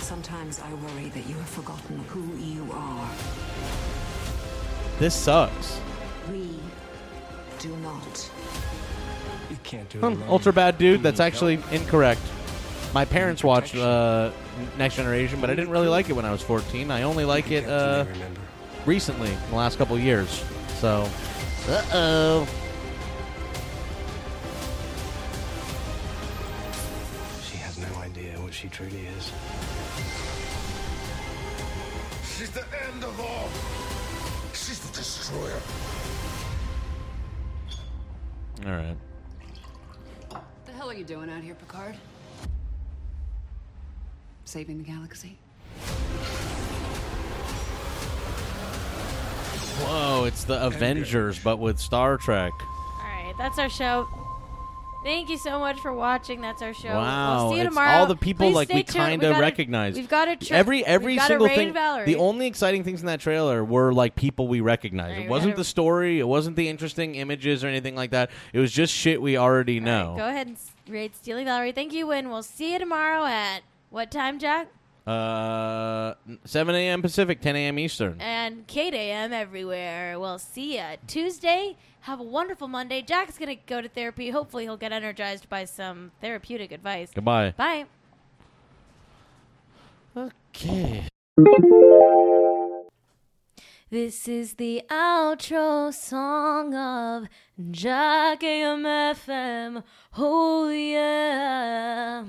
Sometimes I worry that you This sucks. We do not. You can't do Hmm, ultra bad dude. That's actually incorrect. My parents watched uh, Next Generation, but I didn't really like it when I was 14. I only like it uh, recently, in the last couple years. So Uh oh. She has no idea what she truly is. Destroyer. All right. What the hell are you doing out here, Picard? Saving the galaxy? Whoa, it's the Avengers, but with Star Trek. All right, that's our show. Thank you so much for watching. That's our show. Wow, we'll see you it's tomorrow. all the people Please like stay we tuned. kind We of gotta- recognize. We've got a tra- every every we've got a single raid thing. Valerie. The only exciting things in that trailer were like people we recognize. Right, it we wasn't gotta- the story. It wasn't the interesting images or anything like that. It was just shit we already know. Go ahead and s- rate Stealing Valerie. Thank you, and we'll see you tomorrow at what time, Jack? Uh, 7 a.m. Pacific, 10 a.m. Eastern. And Cait AM everywhere. We'll see ya Tuesday. Have a wonderful Monday. Jack's gonna go to therapy. Hopefully, he'll get energized by some therapeutic advice. Goodbye. Bye. Okay. This is the outro song of Jack AM FM. Oh yeah.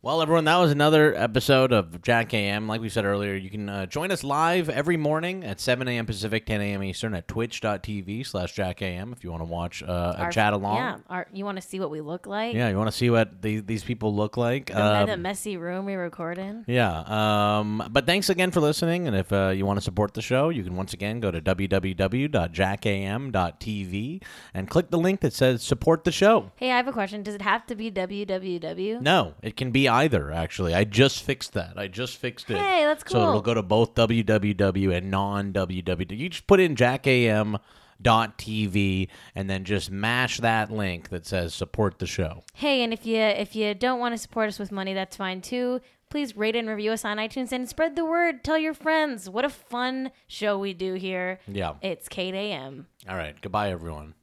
Well, everyone, that was another episode of Jack AM. Like we said earlier, you can uh, join us live every morning at 7 a.m. Pacific, 10 a.m. Eastern at twitch.tv slash Jack AM if you want to watch uh, a Our- chat along. Yeah. Our, you want to see what we look like? Yeah, you want to see what these, these people look like? The, Um, the messy room we record in. yeah. Um, but thanks again for listening. And if uh, you want to support the show, you can once again go to www.jackam.tv and click the link that says support the show. Hey, I have a question. Does it have to be www? No, it can be either, actually. I just fixed that. I just fixed it. Hey, that's cool. So it'll go to both www and non www. You just put in jackam.tv and then just mash that link that says support the show. Hey, and if you if you don't want to support us with money, that's fine too. Please rate and review us on iTunes and spread the word. Tell your friends. What a fun show we do here. Yeah. It's Cait AM. All right. Goodbye, everyone.